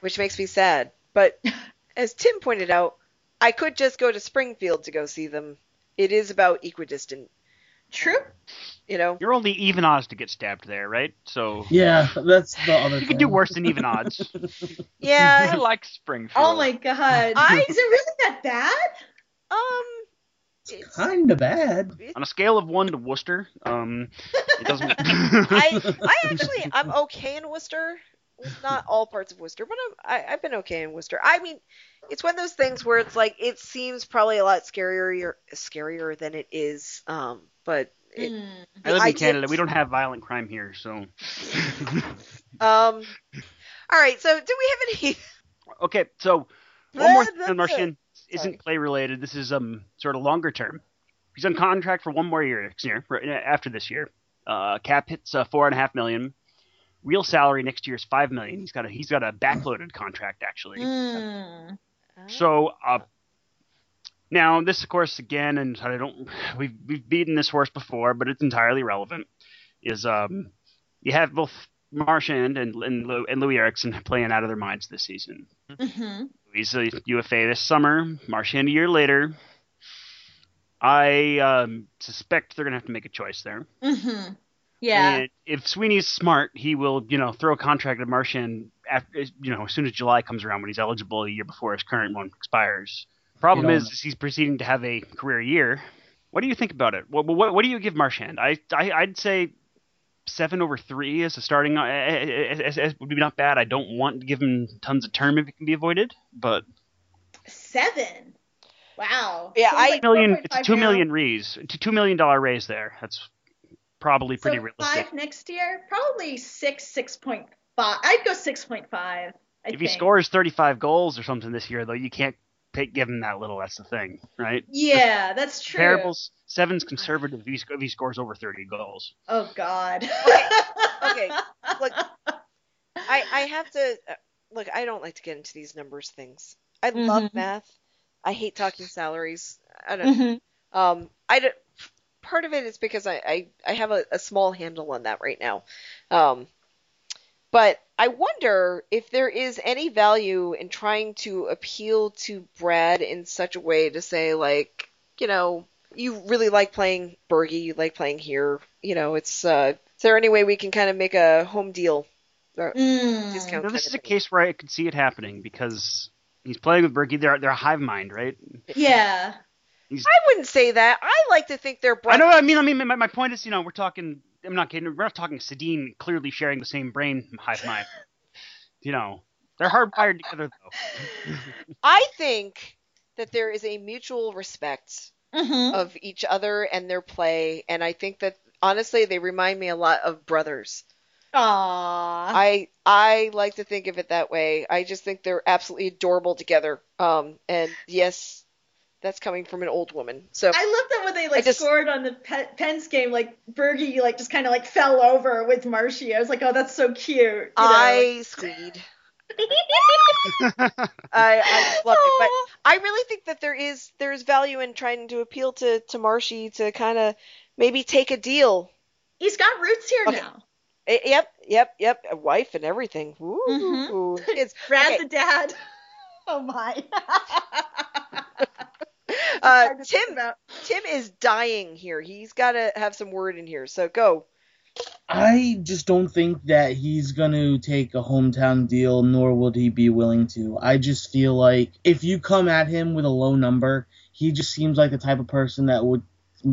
which makes me sad. But as Tim pointed out, I could just go to Springfield to go see them. It is about equidistant, True. you know. you're only even odds to get stabbed there, right? So Yeah, that's the other you thing. can do worse than even odds. I Yeah. like Springfield. Oh my god. I- Is it really that bad? um. It's- kind of bad. On a scale of one to Worcester, um, it doesn't. I I actually I'm okay in Worcester. Not all parts of Worcester, but I'm I, I've been okay in Worcester. I mean, it's one of those things where it's like it seems probably a lot scarier scarier than it is. Um, but it, Mm. I live I in Canada. did- We don't have violent crime here, so. um, all right. So do we have any? okay, so one more Blah, thing on blah. Isn't play related. This is um sort of longer term. He's on contract for one more year next year. After this year, uh, cap hits uh, four and a half million. Real salary next year is five million. He's got a he's got a backloaded contract actually. Mm. So uh, now this, of course, again, and I don't we've we've beaten this horse before, but it's entirely relevant. Is um you have both Marchand and and, Lou, and Loui Eriksson playing out of their minds this season. hmm Loui a UFA this summer, Marchand a year later. I um, suspect they're gonna have to make a choice there. hmm Yeah. And if Sweeney's smart, he will, you know, throw a contract at Marchand after, you know, as soon as July comes around when he's eligible a year before his current one expires. Problem You is, is he's proceeding to have a career year. What do you think about it? What, what, what do you give Marchand? I, I I'd say seven over three as a starting uh, as, as, as would be not bad. I don't want to give him tons of term if it can be avoided, but Seven. Wow. Yeah, So I- like million 4.5 it's a two now. million raise, it's a two million dollar raise there. That's probably pretty so realistic. Five next year, probably six, six point five. I'd go six point five. I if he scores 35 goals or something this year, though, you can't pay, give him that little. That's the thing, right? Yeah, that's true. Comparables, seven's conservative if he, sc- if he scores over 30 goals. Oh God. Okay, look, I I have to uh, look. I don't like to get into these numbers things. I love Mhm. math. I hate talking salaries. I don't. Mhm. Um, I don't, part of it is because I, I, I have a, a small handle on that right now. Um, but I wonder if there is any value in trying to appeal to Brad in such a way to say, like, you know, you really like playing Bergie, you like playing here. You know, it's, uh, is there any way we can kind of make a home deal? Or Mm. discount Now, this is a thing? case where I could see it happening because he's playing with Bergie. They're, they're a hive mind, right? Yeah. I wouldn't say that. I like to think they're I Brad. know. I mean, I mean, my, my point is, you know, we're talking. I'm not kidding. We're not talking Sedin clearly sharing the same brain hive mind. you know, they're hardwired together, though. I think that there is a mutual respect Mm-hmm. of each other and their play, and I think that honestly they remind me a lot of brothers. Aww. I I like to think of it that way. I just think they're absolutely adorable together. Um, and yes, that's coming from an old woman. So I love that when they like just- scored on the Pe- Pens game, like Bergie like just kind of like fell over with Marshy. I was like, oh, that's so cute. you know? I screed. I I love it, but I really think that there is there is value in trying to appeal to to Marshy to kind of maybe take a deal He's got roots here Okay. now. Eh, Yep, yep, yep. A wife and everything. Ooh, Mhm. kids. Brad Okay. the dad. Oh my. Uh, Hard to think Tim. Tim is dying here. He's got to have some word in here. So go. I just don't think that he's going to take a hometown deal, nor would he be willing to. I just feel like if you come at him with a low number, he just seems like the type of person that would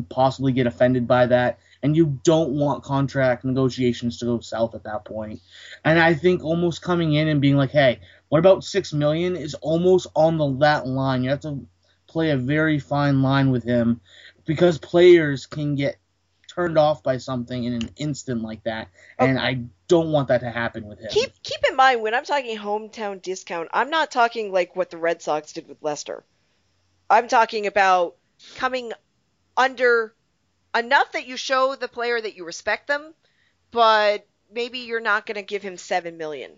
possibly get offended by that. And you don't want contract negotiations to go south at that point. And I think almost coming in and being like, hey, what about six million is almost on the that line. You have to play a very fine line with him because players can get turned off by something in an instant like that, oh. and I don't want that to happen with him. Keep keep in mind when I'm talking hometown discount, I'm not talking like what the Red Sox did with Lester. I'm talking about coming under enough that you show the player that you respect them, but maybe you're not going to give him seven million.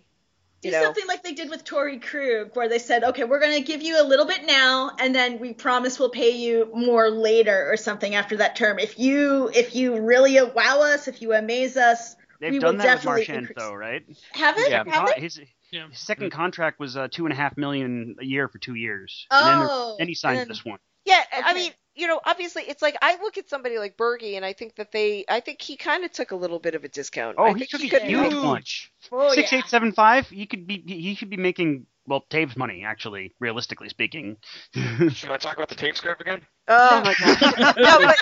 Do You know, something like they did with Torey Krug, where they said, okay, we're going to give you a little bit now, and then we promise we'll pay you more later or something after that term. If you if you really wow us, if you amaze us, They've we done will that with definitely Marchand, increase. though, right? Have it? Yeah. Have it? His, Yeah. his second contract was uh, two and a half million a year for two years. Oh, and then, there- then he signed and then- this one. Yeah, I mean, you know, obviously, it's like I look at somebody like Bergie, and I think that they, I think he kind of took a little bit of a discount. Oh, I he think took he a could huge make- one. Oh, Six yeah. eight seven five. He could be. He should be making well, Toews money actually, realistically speaking. Should I talk about the tape script again? Oh. oh my god. no,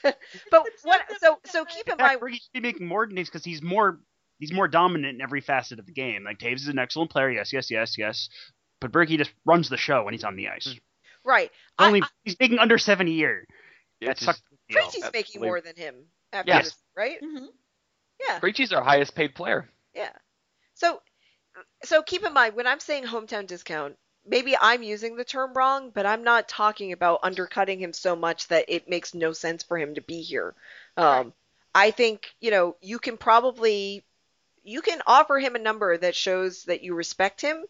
but but what? So so keep in mind. He should be making more than Toews because he's more he's more dominant in every facet of the game. Like Toews is an excellent player, yes, yes, yes, yes. But Bergie just runs the show when he's on the ice. Mm. Right. Only I, he's making under seven a year. Yeah, That it's sucks. just, You know, making more than him after Yes. this, right? hmm Yeah. Krejci's our highest paid player. Yeah. So so keep in mind when I'm saying hometown discount, maybe I'm using the term wrong, but I'm not talking about undercutting him so much that it makes no sense for him to be here. Um Right. I think, you know, you can probably you can offer him a number that shows that you respect him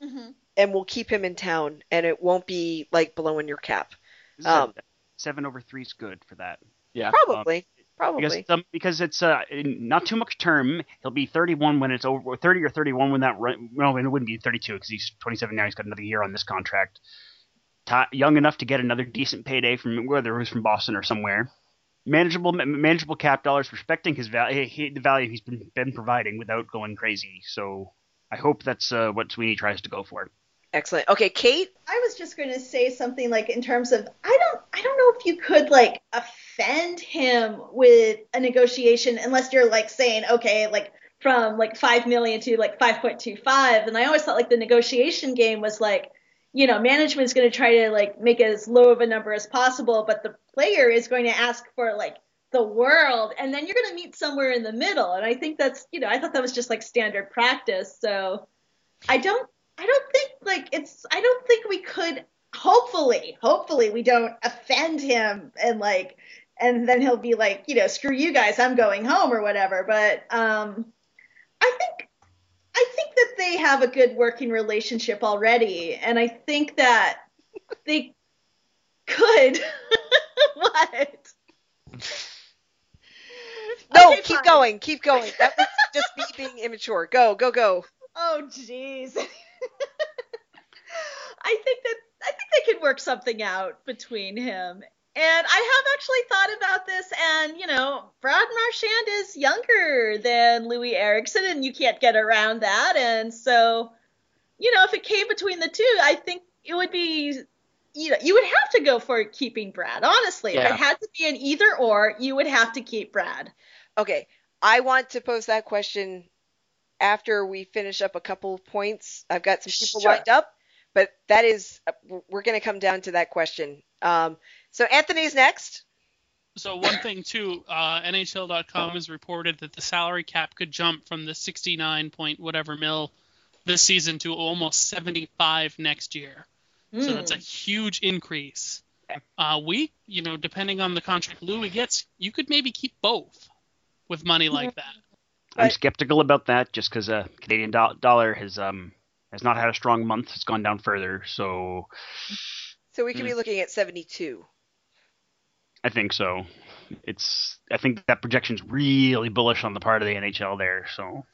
hmm and we'll keep him in town and it won't be like blowing your cap. This is a- Um, seven over three is good for that. Yeah. Probably. Because Probably. um, because it's uh not too much term. He'll be 31 when it's over, 30 or 31 when that run. No, it wouldn't be 32 because he's 27 now. He's got another year on this contract. Ti young enough to get another decent payday from whether it was from Boston or somewhere. Manageable, manageable cap dollars, respecting his value, the value he's been been providing without going crazy. So I hope that's uh, what Sweeney tries to go for. Excellent. Okay, Kate. I was just going to say something like in terms of I don't I don't know if you could like offend him with a negotiation unless you're like saying okay like from like 5 million to like 5.25 and I always thought like the negotiation game was like you know management's going to try to like make as low of a number as possible but the player is going to ask for like the world and then you're going to meet somewhere in the middle and I think that's you know I thought that was just like standard practice so I don't I don't think like it's I don't think we could hopefully hopefully we don't offend him and like and then he'll be like you know screw you guys I'm going home or whatever but um I think I think that they have a good working relationship already and I think that they could what No, Okay, keep fine. going. Keep going. That was just me being immature. Go, go, go. Oh, jeez. I think that I think they could work something out between him. And I have actually thought about this, and you know, Brad Marchand is younger than Loui Eriksson, and you can't get around that. And so, you know, if it came between the two, I think it would be, you know, you would have to go for keeping Brad. Honestly, if it had to be an either or, you would have to keep Brad. Okay, I want to pose that question after we finish up a couple of points. I've got some people Sure. lined up, but that is we're going to come down to that question. Um, so Anthony's next. So one thing too, uh, NHL.com has reported that the salary cap could jump from the 69 point whatever mil this season to almost 75 next year. So that's a Hmm. huge increase. Uh, we, you know, depending on the contract Loui gets, you could maybe keep both with money like that. I'm skeptical about that just because uh, Canadian do- dollar has um has not had a strong month. It's gone down further, so So we could Hmm. be looking at 72. I think so. It's I think that projection's really bullish on the part of the NHL there. So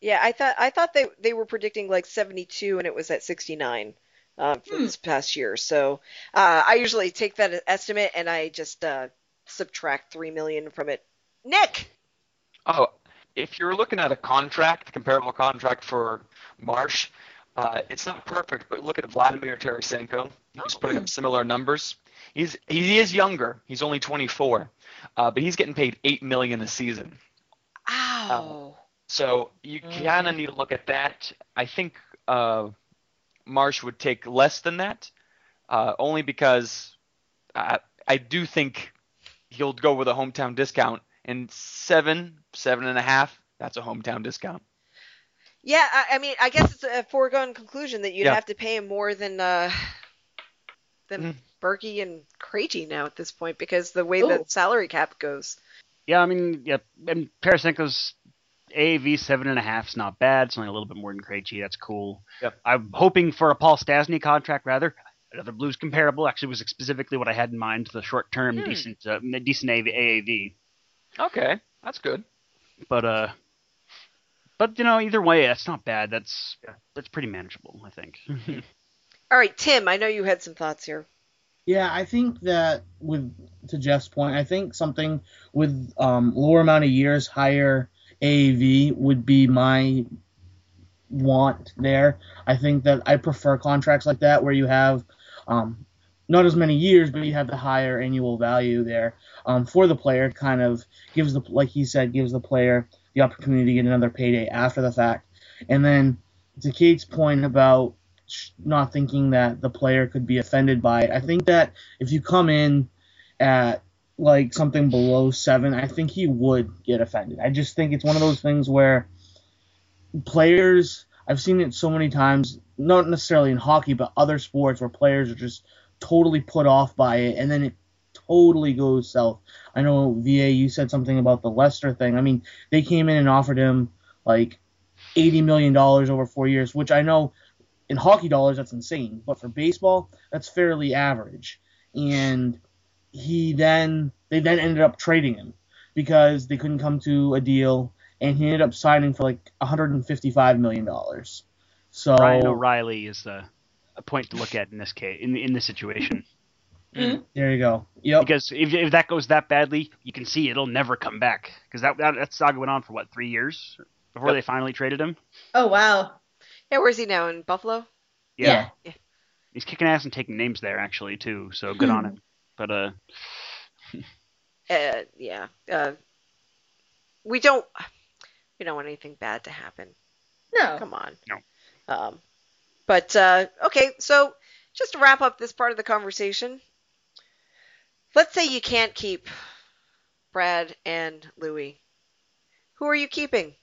Yeah, I thought I thought they they were predicting like 72 and it was at 69 um, for Hmm. this past year. So uh, I usually take that estimate and I just uh, subtract three million from it. Nick. Oh, if you're looking at a contract, comparable contract for Marsh, uh, it's not perfect, but look at Vladimir Tarasenko. He's putting up similar numbers. He's he is younger. He's only 24, uh, but he's getting paid eight million a season. Ow. So you kind of need to look at that. I think uh, Marsh would take less than that, uh, only because I, I do think he'll go with a hometown discount. And seven, seven and a half, that's a hometown discount. Yeah, I, I mean, I guess it's a foregone conclusion that you'd Yeah. have to pay him more than uh, than Mhm. Bergie and Krejci now at this point because the way Ooh. the salary cap goes. yeah, I mean, yeah, and Tarasenko's AAV seven and a half is not bad. It's only a little bit more than Krejci. That's cool. Yep. I'm hoping for a Paul Stastny contract rather. Another Blues comparable actually was specifically what I had in mind. The short term Hmm. decent uh, decent AAV. Okay, that's good. But uh, but you know, either way, that's not bad. That's that's pretty manageable, I think. All right, Tim, I know you had some thoughts here. Yeah, I think that with to Jeff's point, I think something with um, lower amount of years, higher AAV would be my want there. I think that I prefer contracts like that where you have um, not as many years, but you have the higher annual value there um, for the player. Kind of gives the like he said gives the player the opportunity to get another payday after the fact. And then to Kate's point about not thinking that the player could be offended by it, I think that if you come in at like something below seven, I think he would get offended. I just think it's one of those things where players, I've seen it so many times, not necessarily in hockey, but other sports where players are just totally put off by it, and then it totally goes south. I know VA, you said something about the Lester thing. I mean, they came in and offered him like eighty million dollars over four years, which I know in hockey dollars that's insane, but for baseball that's fairly average. And he then they then ended up trading him because they couldn't come to a deal, and he ended up signing for like 155 million dollars. So Ryan O'Reilly is a, a point to look at in this case in in this situation. Mm-hmm. there you go. Yep. Because if, if that goes that badly, you can see it'll never come back. Because that, that that saga went on for what three years before Yep. they finally traded him. Oh wow. Yeah, where's he now? In Buffalo? Yeah. Yeah. he's kicking ass and taking names there actually too. So good on him. But uh, Uh, yeah. Uh, we don't. We don't want anything bad to happen. No. Come on. No. Um, but uh, okay, so just to wrap up this part of the conversation, let's say you can't keep Brad and Loui. Who are you keeping?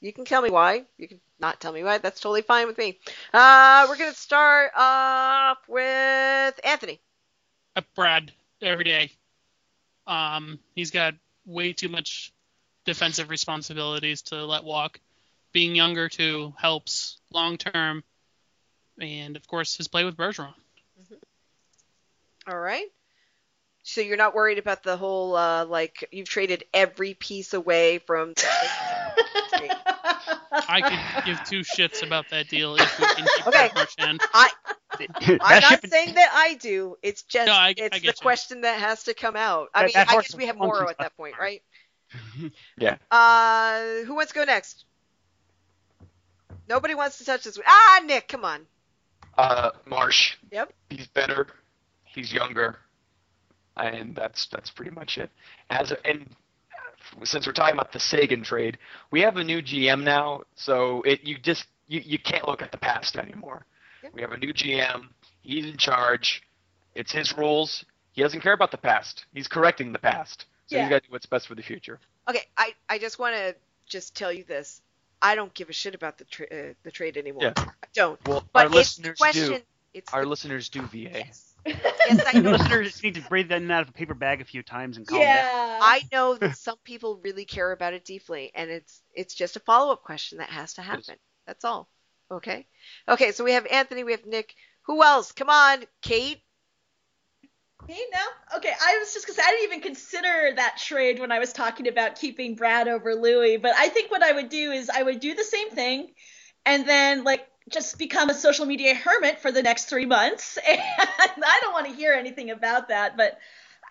You can tell me why. You can not tell me why. That's totally fine with me. Uh, we're gonna start off with Anthony. Uh, Brad every day. Um, he's got way too much defensive responsibilities to let walk. Being younger too helps long term, and of course his play with Bergeron. All right. So you're not worried about the whole uh, like you've traded every piece away from. I could give two shits about that deal if we can keep Okay. Brad Marchand. I I'm not ship- saying that I do. It's just No, I- I it's get the you. question that has to come out. I That- mean, that I guess we have funky Morrow at that point, right? Yeah. Uh, who wants to go next? Nobody wants to touch this one. Ah, Nick, come on. Uh, Marsh. Yep. He's better. He's younger, and that's that's pretty much it. As a, and since we're talking about the Seguin trade, we have a new GM now, so it you just you, you can't look at the past anymore. Yep. We have a new GM. He's in charge. It's his rules. He doesn't care about the past. He's correcting the past. So Yeah. he's got to do what's best for the future. Okay, I I just want to just tell you this. I don't give a shit about the tra- uh, the trade anymore. Yeah. I don't. Well, But our listeners question. do. It's Our the, listeners do, VA. yes. yes, I know. listeners need to breathe that in and out of a paper bag a few times and calm down. yeah. I know that some people really care about it deeply, and it's it's just a follow up question that has to happen. That's all. Okay. Okay. So we have Anthony, we have Nick. Who else? Come on, Kate. Hey, no. Okay, I was just gonna I didn't even consider that trade when I was talking about keeping Brad over Loui, but I think what I would do is I would do the same thing, and then like just become a social media hermit for the next three months. And I don't want to hear anything about that, but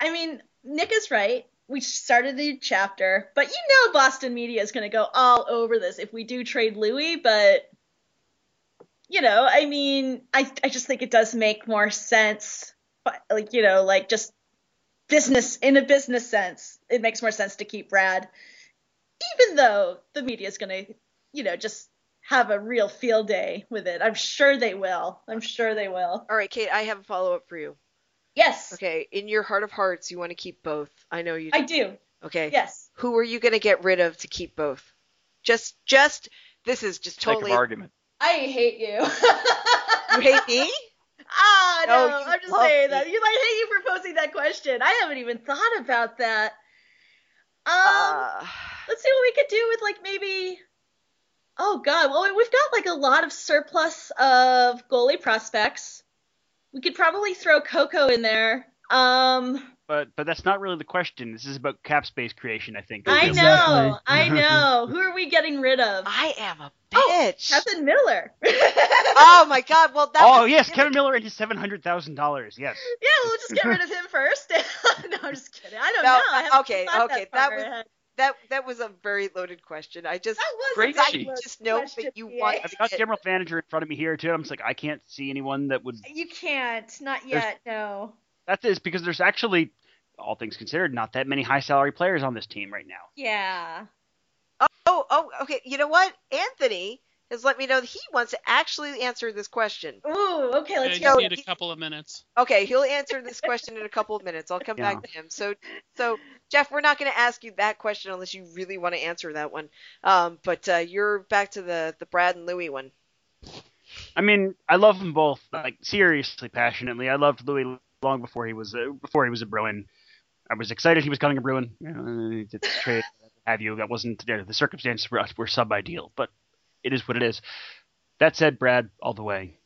I mean, Nick is right. We started new chapter, but you know Boston media is going to go all over this if we do trade Loui, but you know, I mean, I I just think it does make more sense like you know like just business in a business sense it makes more sense to keep brad even though the media is going to you know just have a real field day with it i'm sure they will i'm sure they will All right, Kate. I have a follow up for you. yes Okay. In your heart of hearts, you want to keep both. I know you. Do. i do Okay. yes Who are you going to get rid of to keep both? Just, just. This is just totally. of argument. i hate you You hate me? ah no, No, i'm just saying me. that. You like hate you for posing that question. I haven't even thought about that. Um Uh, let's see what we could do with like maybe oh god well we've got like a lot of surplus of goalie prospects. We could probably throw coco in there. Um But but that's not really the question. This is about cap space creation, I think. i know Exactly. i mm-hmm. know who are we getting rid of I am a Oh, bitch. Kevan Miller oh my God. Well, that. oh was- yes, Kevan Miller and his seven hundred thousand dollars. Yes. yeah we'll just get rid of him first no i'm just kidding i don't No, know I okay, okay, that, that was- ahead. that that was a very loaded question. I just That Great a I sheet. loaded just know that you want. I've got general manager in front of me here too. I'm just like, I can't see anyone that would. You can't. Not yet. No. That is because there's actually, all things considered, not that many high salary players on this team right now. Yeah. Oh, oh, okay. You know what? Anthony has let me know that he wants to actually answer this question. Ooh. Okay. Let's just go. need a couple of minutes. Okay, he'll answer this question in a couple of minutes. I'll come Yeah. back to him. So, so Jeff, we're not going to ask you that question unless you really want to answer that one. Um, but uh, you're back to the the Brad and Loui one. I mean, I love them both, like seriously, passionately. I loved Loui long before he was a, before he was a Bruin. I was excited he was coming a Bruin. You know, to trade, have you? That wasn't you know, the circumstances were, were sub ideal, but it is what it is. That said, Brad, all the way.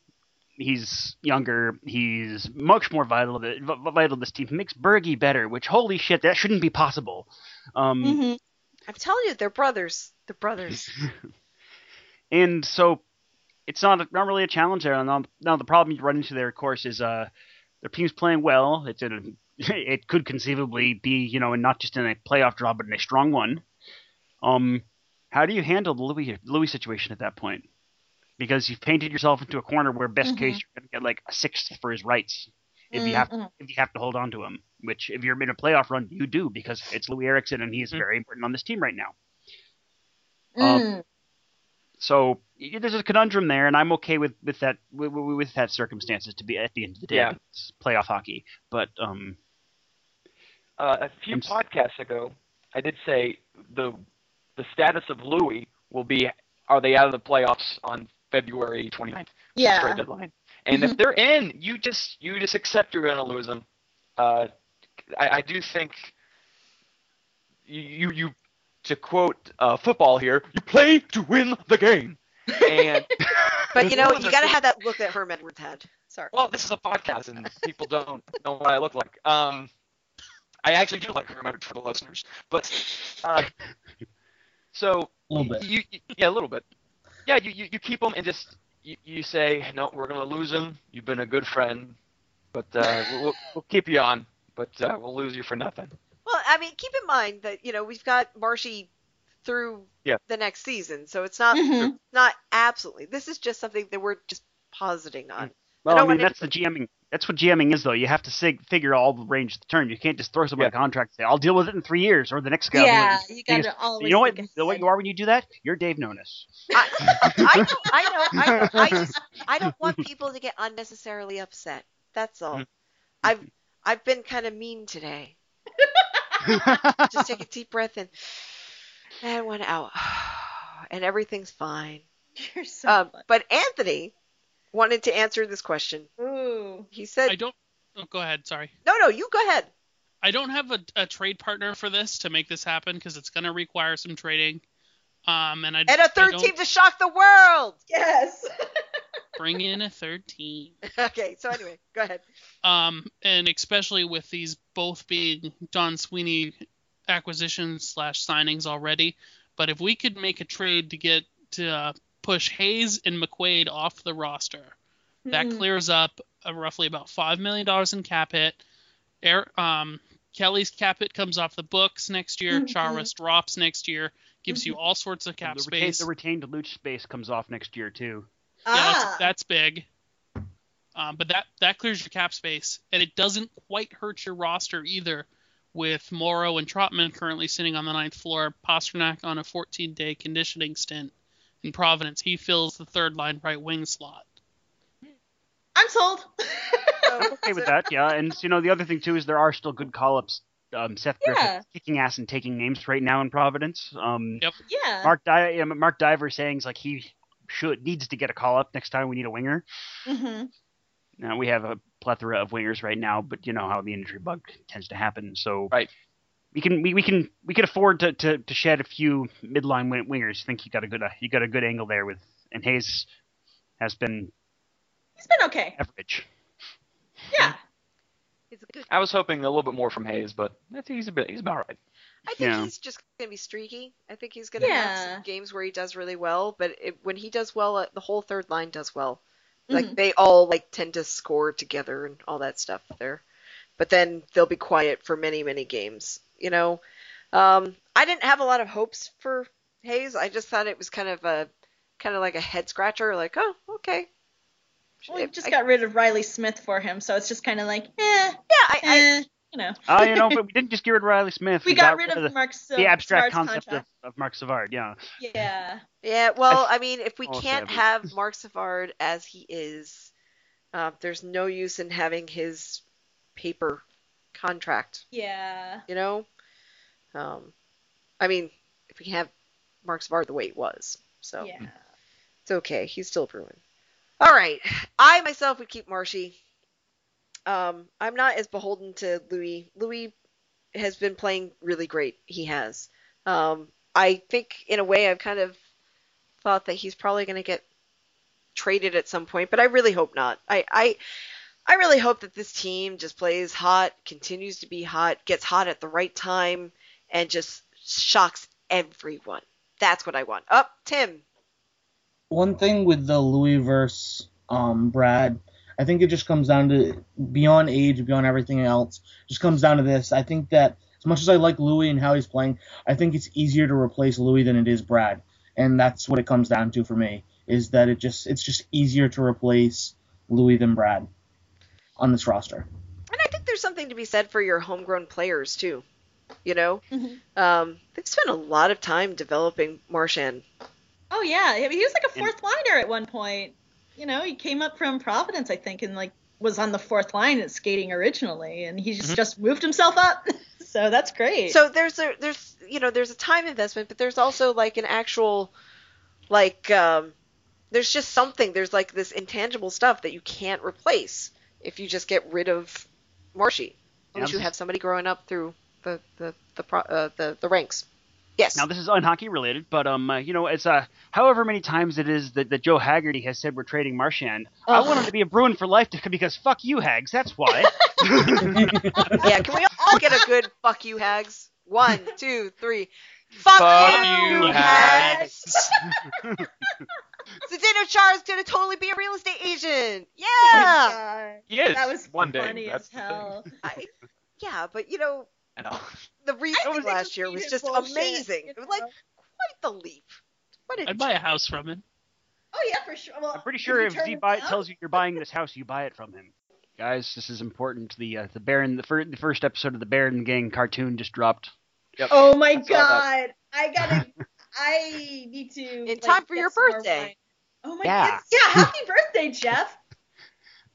He's younger. He's much more vital to vital to this team. He makes Bergie better, which holy shit, that shouldn't be possible. Um, Mhm. I'm telling you, they're brothers. They're brothers. and so it's not not really a challenge there. Now, now the problem you run into there, of course, is uh their team's playing well. It's in a, it could conceivably be you know, and not just in a playoff draw, but in a strong one. Um, how do you handle the Loui Loui situation at that point? Because you've painted yourself into a corner where best Mhm. case you're going to get like a sixth for his rights if you have Mhm. if you have to hold on to him. Which if you're in a playoff run, you do because it's Loui Eriksson and he's Mhm. very important on this team right now. Um. So there's a conundrum there, and I'm okay with with that with, with with that circumstances to be at the end of the day. Yeah. It's playoff hockey, but um, Uh, a few I'm s- podcasts ago, I did say the the status of Loui will be are they out of the playoffs on February 29th Yeah. trade deadline. And if they're in, you just you just accept you're going to lose them. Uh, I, I do think you you, you to quote uh, football here, you play to win the game. And But you know, you got to have that look that Herm Edwards had. Sorry. well, this is a podcast and people don't know what I look like. Um, I actually do like Herm Edwards for the listeners, but uh, so A little bit. You, you, yeah, a little bit. Yeah, you, you, you keep them and just you, you say no, we're gonna lose him. You've been a good friend, but uh, we'll, we'll keep you on, but uh, we'll lose you for nothing. Well, I mean, keep in mind that you know we've got Marshy through Yeah. the next season, so it's not Mhm. not absolutely. This is just something that we're just positing on. well, don't I mean wanna- that's the GMing. That's what GMing is, though. You have to sig- figure all the range of the term. You can't just throw somebody a contract and say, "I'll deal with it in three years," or the next guy. Yeah. You got to always. You know what? think The way you are when you do that, you're Dave Nonis. I, I know, I know, I know. I just I don't want people to get unnecessarily upset. That's all. Mhm. I've I've been kind of mean today. Just take a deep breath in and one out, and everything's fine. You're so Um, but Anthony wanted to answer this question. Ooh. He said, I don't. Oh, go ahead. Sorry. "No, no, you go ahead." I don't have a, a trade partner for this to make this happen because it's going to require some trading. Um, and I And a I third don't team to shock the world. Yes. bring in a third team. okay, so anyway, go ahead. Um, and especially with these both being Don Sweeney acquisitions slash signings already. But if we could make a trade to get to uh, push Hayes and McQuaid off the roster, that Mm. clears up uh, roughly about five million dollars in cap hit. Air, um, Kelly's cap hit comes off the books next year. Mhm. Charas drops next year. Gives you all sorts of cap the, retained, space. the retained Looch space comes off next year too. Yeah, ah. that's, that's big. Um, but that that clears your cap space, and it doesn't quite hurt your roster either. With Morrow and Trotman currently sitting on the ninth floor, Pastrnak on a 14-day conditioning stint in Providence, he fills the third line right wing slot. I'm sold. So, Okay with that, yeah. And you know the other thing too is there are still good call-ups. Um, Seth Griffith Yeah. kicking ass and taking names right now in Providence. Um, Yep. yeah. Mark Di- Mark Diver saying is like he should needs to get a call up next time we need a winger. hmm Now we have a plethora of wingers right now, but you know how the injury bug tends to happen. So Right. we can we, we can we can afford to, to, to shed a few midline win- wingers. I think you got a good uh, you got a good angle there with and Hayes has been He's been okay. average. Yeah. It's good. I was hoping a little bit more from Hayes, but I think he's a bit he's about right. I think Yeah. he's just gonna be streaky. I think he's gonna have some games where he does really well, but it, when he does well, uh, the whole third line does well. Like Mhm. they all like tend to score together and all that stuff there. But then they'll be quiet for many many games. You know, Um, I didn't have a lot of hopes for Hayes. I just thought it was kind of a kind of like a head scratcher. Like, oh, okay. Well, we just I- got rid of Reilly Smith for him, so it's just kind of like, eh, Yeah, I, I eh, you know. Oh, you know, but we didn't just get rid of Reilly Smith. we got, rid of the, Mark Sil- the abstract Savard's concept of, contract. of Marc Savard. Yeah. Yeah. Yeah, well, I mean, if we Oh, can't Savage. have Marc Savard as he is, uh, there's no use in having his paper contract. Yeah. You know, um, I mean, if we can have Marc Savard the way he was, so Yeah. it's okay. He's still a Bruin. All right, I myself would keep Marshy. Um, I'm not as beholden to Loui. Loui has been playing really great. He has. Um, I think in a way I've kind of thought that he's probably going to get traded at some point, but I really hope not. I, I I really hope that this team just plays hot, continues to be hot, gets hot at the right time, and just shocks everyone. That's what I want. Up, Tim. one thing with the Loui versus um, Brad, I think it just comes down to beyond age, beyond everything else, just comes down to this. I think that as much as I like Loui and how he's playing, I think it's easier to replace Loui than it is Brad, and that's what it comes down to for me. Is that it just it's just easier to replace Loui than Brad on this roster. And I think there's something to be said for your homegrown players too. You know, Mhm. um, they've spent a lot of time developing Marchand. Oh yeah, I mean, he was like a And- fourth liner at one point. You know, he came up from Providence, I think, and like was on the fourth line at skating originally, and he just Mhm. just moved himself up. so that's great. So there's a there's you know there's a time investment, but there's also like an actual like um, there's just something there's like this intangible stuff that you can't replace if you just get rid of Marshy. Unless Yeah, you have somebody growing up through the the the pro, uh, the, the ranks. Yes. Now this is unhockey related, but um, uh, you know, it's uh, however many times it is that, that Joe Haggerty has said we're trading Marchand. I want him to be a Bruin for life to, because fuck you, Hags. That's why. yeah. Can we all get a good fuck you hags? One, two, three. Fuck, Fuck you, you, hags. Zdeno Chara is gonna totally be a real estate agent. Oh Yeah. my God. He is. That was one day. funny That's as the hell. I, yeah, but you know, I know. the reasoning think last it's year was just bullshit, amazing. It was like quite the leap. What a I'd buy a house from him. Oh yeah, for sure. Well, I'm pretty sure if turn he it buy, tells you you're buying this house, you buy it from him. Guys, this is important. The uh, the Baron, the, fir- the first episode of the Baron Gang cartoon just dropped. Oh my I saw that. god, I gotta. I need to. In like, time for your birthday. Oh my Yeah. god! Yeah, happy birthday, Jeff.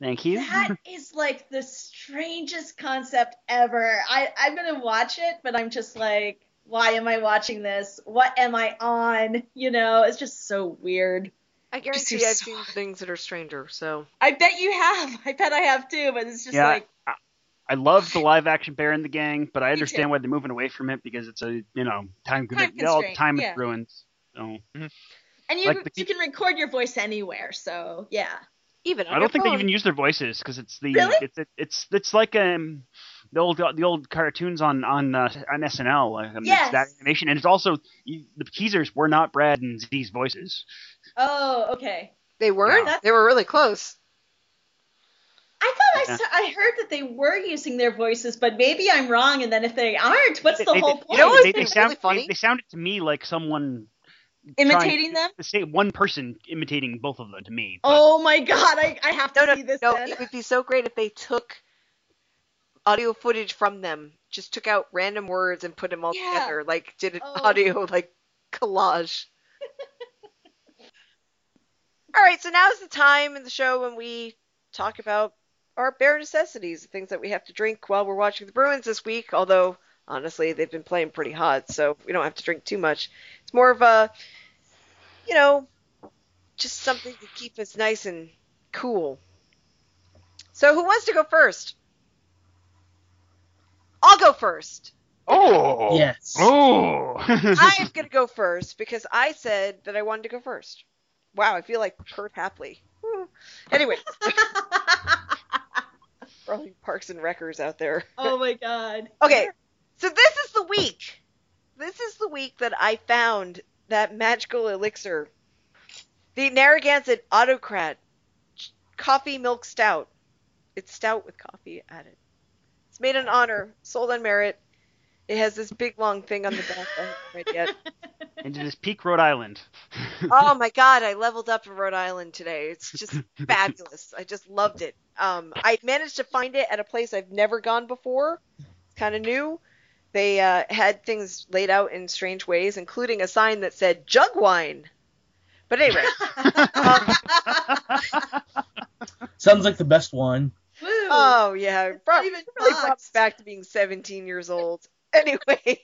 Thank you. That is like the strangest concept ever. I I'm gonna watch it, but I'm just like, why am I watching this? What am I on? You know, it's just so weird. I guarantee I've so seen things that are stranger. So I bet you have. I bet I have too, but it's just Yeah, like, I, I love the live action Baron the Gang, but I understand why they're moving away from it because it's a you know time Time commitment. All time yeah. is ruins. So mm-hmm. and you like the- you can record your voice anywhere. So yeah. Even on I don't think they even use their voices because it's the Really? it's it, it's it's like um the old the old cartoons on on uh, on SNL like um, it's Yes. that animation and it's also you, the teasers were not Brad and Z's voices. Oh, okay. They weren't. Yeah. They were really close. I thought I, saw, I heard that they were using their voices, but maybe I'm wrong. And then if they aren't, what's the They- whole they- point? You know what they, would they sound really funny? They, they sounded to me like someone Imitating them? to say one person imitating both of them to me. but- Oh my god, I, I have to No, no, see this no. then. It would be so great if they took audio footage from them, just took out random words and put them all Yeah. together, like did an Oh. audio like collage. all right, so now's the time in the show when we talk about our bare necessities, the things that we have to drink while we're watching the Bruins this week. Although honestly, they've been playing pretty hot, so we don't have to drink too much. It's more of a, you know, just something to keep us nice and cool. So who wants to go first? I'll go first. Oh. Yes. Oh. I am going to go first because I said that I wanted to go first. Wow, I feel like Kurt Hapley. Hmm. Anyway, for all you Parks and Wreckers out there. oh my god. Okay, so this is the week. This is the week that I found that magical elixir. The Narragansett Autocrat Coffee Milk Stout. It's stout with coffee added. It's made in honor, sold on merit. It has this big long thing on the back I haven't read yet. And it is Peak Rhode Island. oh my god, I leveled up in Rhode Island today. It's just fabulous. I just loved it. Um, I managed to find it at a place I've never gone before. It's kind of new. They uh, had things laid out in strange ways, including a sign that said jug wine. But anyway, um, Sounds like the best wine. Woo. oh yeah, it brought, even really brought me back to being 17 years old. Anyway,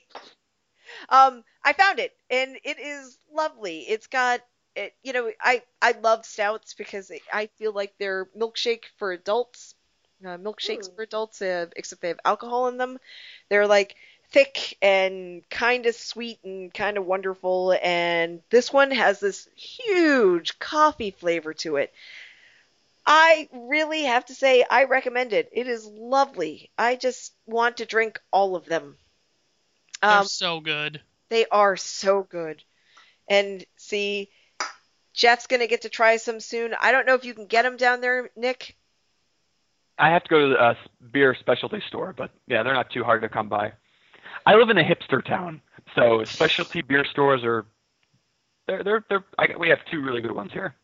um, I found it, and it is lovely. It's got, it, you know, I I love stouts because I feel like they're milkshake for adults, uh, milkshakes Ooh. for adults, uh, except they have alcohol in them. They're like thick and kind of sweet and kind of wonderful, and this one has this huge coffee flavor to it. I really have to say I recommend it. It is lovely. I just want to drink all of them. They're Um, so good. they are so good. And see, Jeff's gonna get to try some soon. I don't know if you can get them down there, Nick. I have to go to the uh, beer specialty store, but yeah, they're not too hard to come by. I live in a hipster town, so specialty beer stores are they're they're they're. I, we have two really good ones here.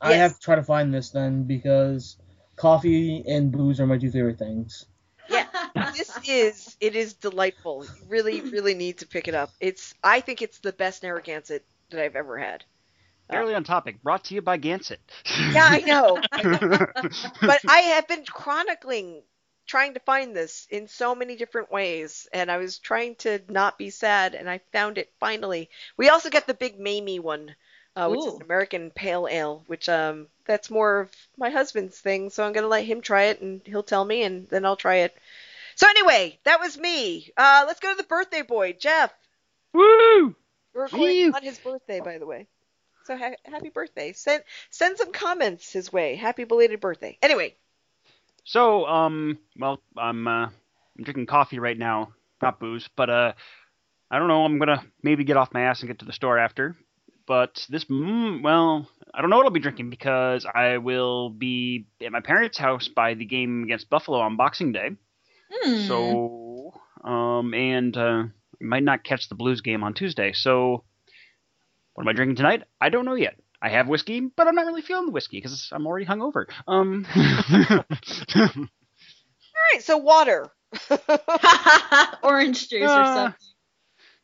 I Yes. have to try to find this then because coffee and booze are my two favorite things. Yeah, this is it is delightful. You really, really need to pick it up. It's I think it's the best Narragansett that I've ever had. Barely on topic. Brought to you by Gansett. Yeah, I know. but I have been chronicling trying to find this in so many different ways, and I was trying to not be sad, and I found it finally. We also get the big Mamie one, uh, which is an American Pale Ale, which um that's more of my husband's thing, so I'm gonna let him try it, and he'll tell me, and then I'll try it. So anyway, that was me. Uh, let's go to the birthday boy, Jeff. Woo! We're recording on his birthday, by the way. So ha- happy birthday! Send send some comments his way. Happy belated birthday. Anyway, So, um, well, I'm uh, I'm drinking coffee right now, not booze, but uh, I don't know. I'm gonna maybe get off my ass and get to the store after. But this, mm, well, I don't know what I'll be drinking because I will be at my parents' house by the game against Buffalo on Boxing Day. Hmm. So, um, and uh, might not catch the Blues game on Tuesday. So, what am I drinking tonight? I don't know yet. I have whiskey, but I'm not really feeling the whiskey because I'm already hungover. Um, all right. So water. Orange juice or Uh, something.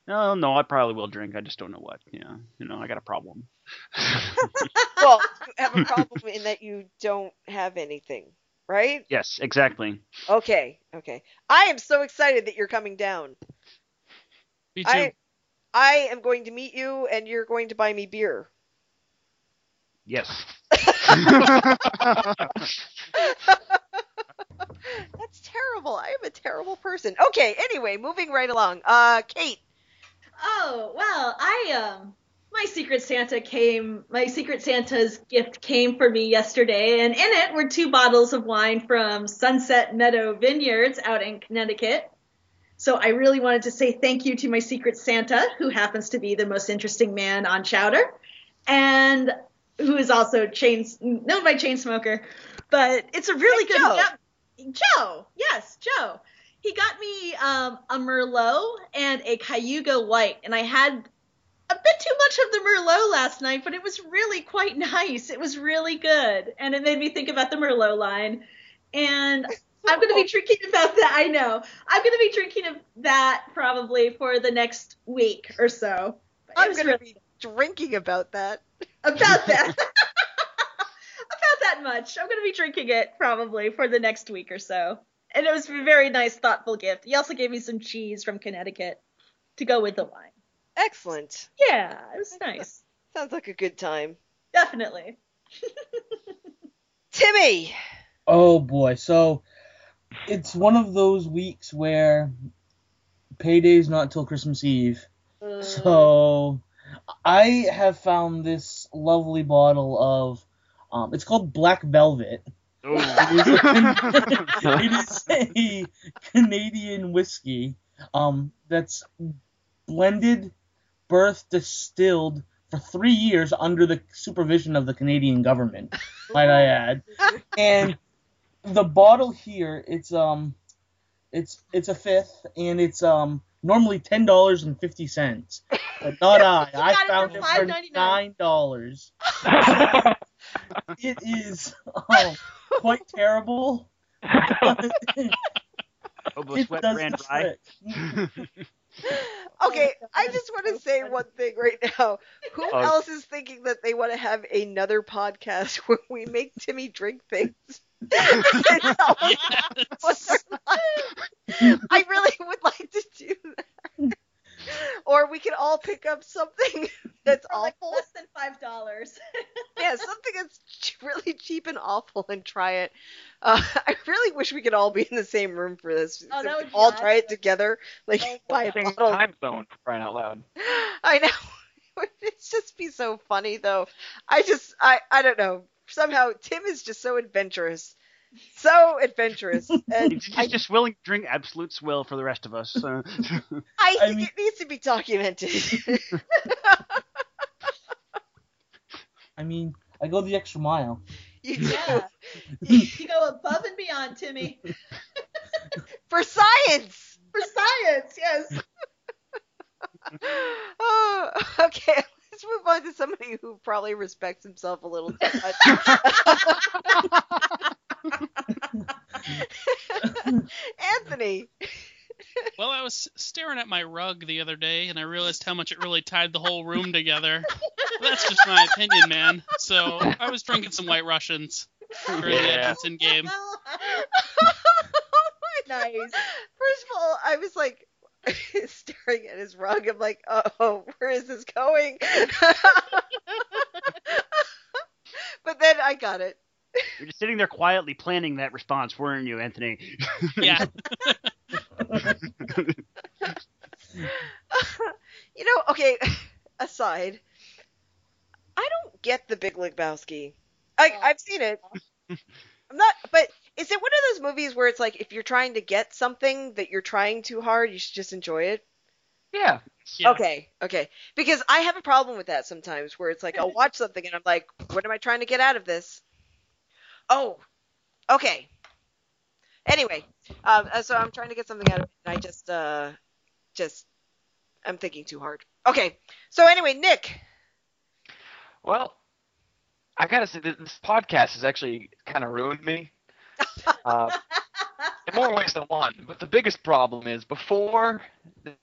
no, no, I probably will drink. I just don't know what. Yeah, you know, I got a problem. well, you have a problem in that you don't have anything, right? yes, exactly. Okay. Okay. I am so excited that you're coming down. Me too. I I am going to meet you, and you're going to buy me beer. Yes. That's terrible. I am a terrible person. Okay. Anyway, moving right along. Uh, Kate. Oh, well, I um my secret Santa came my secret Santa's gift came for me yesterday and in it were two bottles of wine from Sunset Meadow Vineyards out in Connecticut. So I really wanted to say thank you to my secret Santa who happens to be the most interesting man on Chowder and who is also chain known by chain smoker. But it's a really Hey, good Joe. yeah, Joe. Yes, Joe he got me um, a Merlot and a Cayuga White, and I had a bit too much of the Merlot last night, but it was really quite nice. It was really good, and it made me think about the Merlot line. And I'm going to be drinking about that. I know I'm going to be drinking of that probably for the next week or so. But I'm going to really be drinking about that. about that. about that much. I'm going to be drinking it probably for the next week or so. And it was a very nice, thoughtful gift. He also gave me some cheese from Connecticut to go with the wine. Excellent. Yeah, it was nice. Sounds like a good time. Definitely. Timmy. Oh boy, so it's one of those weeks where payday's not till Christmas Eve. Uh, So I have found this lovely bottle of um it's called Black Velvet. Oh. it is a Canadian whiskey um that's blended, birth distilled for three years under the supervision of the Canadian government, might I add. And the bottle here, it's um, it's it's a fifth, and it's um, normally ten dollars and fifty cents, but not I. I found it for $5.99. nine dollars. It is um, quite terrible. Obo it Sweat does brand the trick. Okay, I just want to say one thing right now. Who Oh. else is thinking that they want to have another podcast where we make Timmy drink things? And tell us what Yes. I really would like to do that. Or we could all pick up something that's For like awful. less than five dollars. Yeah, something that's really cheap and awful and try it. Uh, I really wish we could all be in the same room for this. Oh, So that would could be all try it together. Like Oh, buy a bottle. time zone for crying out loud. I know. It'd just be so funny though. I just I I don't know. Somehow Tim is just so adventurous. So adventurous. And He's just, I, just willing to drink absolute swill for the rest of us. Uh, I I think mean- it needs to be documented. I mean, I go the extra mile. you do. Yeah. you go above and beyond, Timmy. For science. For science, yes. Oh, okay. Let's move on to somebody who probably respects himself a little too much. Anthony. Well, I was staring at my rug the other day, and I realized how much it really tied the whole room together. That's just my opinion, man. So I was drinking some White Russians during the Yeah. Edmonton game. nice. First of all, I was like staring at his rug. I'm like, oh, where is this going? but then I got it. You're just sitting there quietly planning that response, weren't you, Anthony? Yeah. you know, okay, aside, I don't get the Big Lebowski. I, Oh. I've seen it. I'm not, but is it one of those movies where it's like if you're trying to get something that you're trying too hard, you should just enjoy it? Yeah. yeah. Okay, okay. Because I have a problem with that sometimes where it's like I'll watch something and I'm like, what am I trying to get out of this? Oh, okay. Anyway, um, uh, so I'm trying to get something out of it and I just, uh, just, I'm thinking too hard. Okay, so anyway, Nick. Well, I gotta say that this podcast has actually kind of ruined me. Uh, in more ways than one. But the biggest problem is before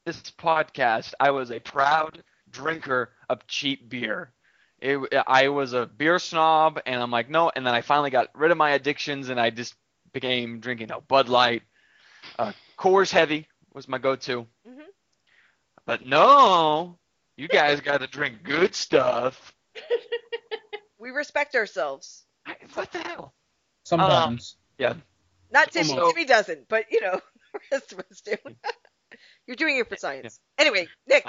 this podcast, I was a proud drinker of cheap beer. It, I was a beer snob, and I'm like, no. And then I finally got rid of my addictions, and I just became drinking a Bud Light. Uh, Coors Heavy was my go-to. Mhm. But no, you guys got to drink good stuff. We respect ourselves. I- What the hell? Sometimes. Not Timmy. Almost. Timmy doesn't, but you know, the rest of us do. You're doing it for science. Anyway, Nick.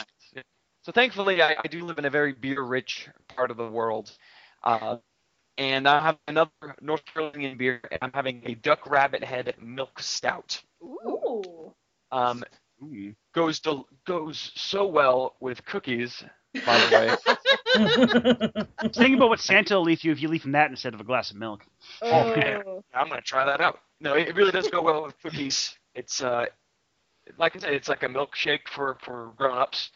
So thankfully, I, I do live in a very beer-rich part of the world, uh, and I have another North Carolinian beer. And I'm having a Duck Rabbit Head Milk Stout. Ooh. Ooh. Um, Ooh. goes del- goes so well with cookies. By the way, I was thinking about what Santa will leave you if you leave him that instead of a glass of milk. Oh, man. I'm gonna try that out. No, it, it really does go well with cookies. It's uh, like I said, it's like a milkshake for for grown-ups.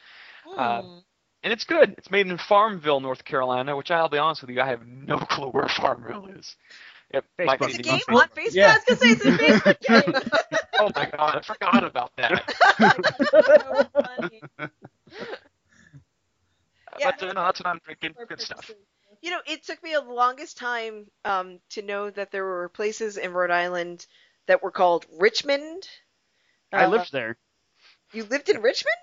Uh, Mm. and it's good. It's made in Farmville, North Carolina, which I'll be honest with you, I have no clue where Farmville is. Yep, Facebook. Mike- It's a game on on Facebook. Yeah. I was gonna say it's a Facebook game. oh my god, I forgot about that. so funny. Yeah. But uh, no, that's what I'm drinking. Good stuff. You know, it took me the longest time um, to know that there were places in Rhode Island that were called Richmond. I Uh, lived there. You lived in Richmond?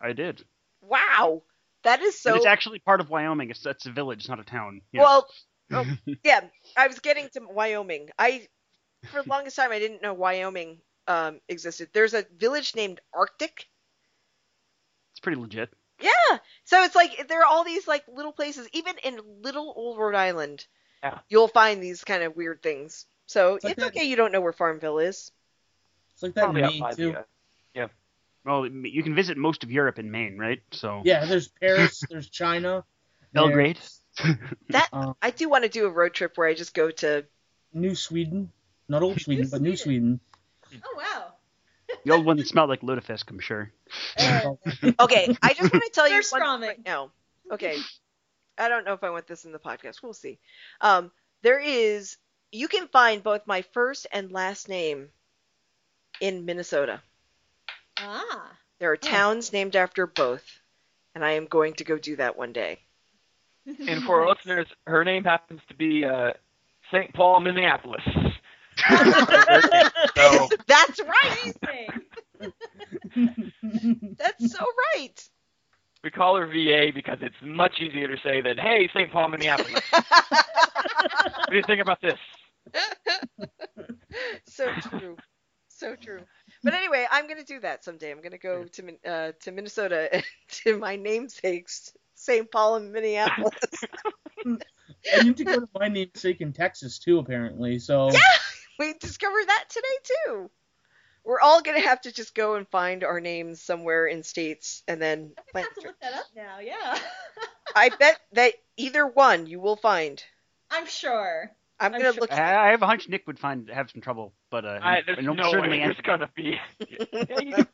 I did. Wow, that is so. and it's actually part of Wyoming. It's it's a village, not a town. Yeah. Well, oh, yeah, I was getting to Wyoming. I, for the longest time, I didn't know Wyoming um, existed. There's a village named Arctic. it's pretty legit. Yeah, so it's like there are all these like little places, even in little old Rhode Island. Yeah. You'll find these kind of weird things. So It's it's, like that- okay you don't know where Farmville is. It's like that in Probably up Maine too. the, uh, Well, you can visit most of Europe in Maine, right? So Yeah, there's Paris, there's China, Belgrade. That uh, I do want to do a road trip where I just go to. New Sweden, not old Sweden, but New Sweden. Sweden. Oh wow. The old one that smelled like lutefisk, I'm sure. Uh, Okay, I just want to tell you They're one Stroming. right now. Okay, I don't know if I want this in the podcast. We'll see. Um, there is you can find both my first and last name in Minnesota. ah. There are towns named after both, and I am going to go do that one day. And for our listeners, her name happens to be uh, St. Paul, Minneapolis. so That's right. Amazing. That's so right. we call her VA because it's much easier to say than, hey, St. Paul, Minneapolis. what do you think about this? so true. So true. But anyway, I'm going to do that someday. I'm going to go to Min- uh, to Minnesota to my namesakes, St. Paul and Minneapolis. I need to go to my namesake in Texas too, apparently. So Yeah! We discovered that today too. We're all going to have to just go and find our names somewhere in states and then I have to look that up now. Yeah. I bet that either one you will find. I'm sure. I'm I'm going to sure- look I, I have a hunch Nick would find have some trouble, but uh, I, there's and no certainly way there's Anthony. gonna be.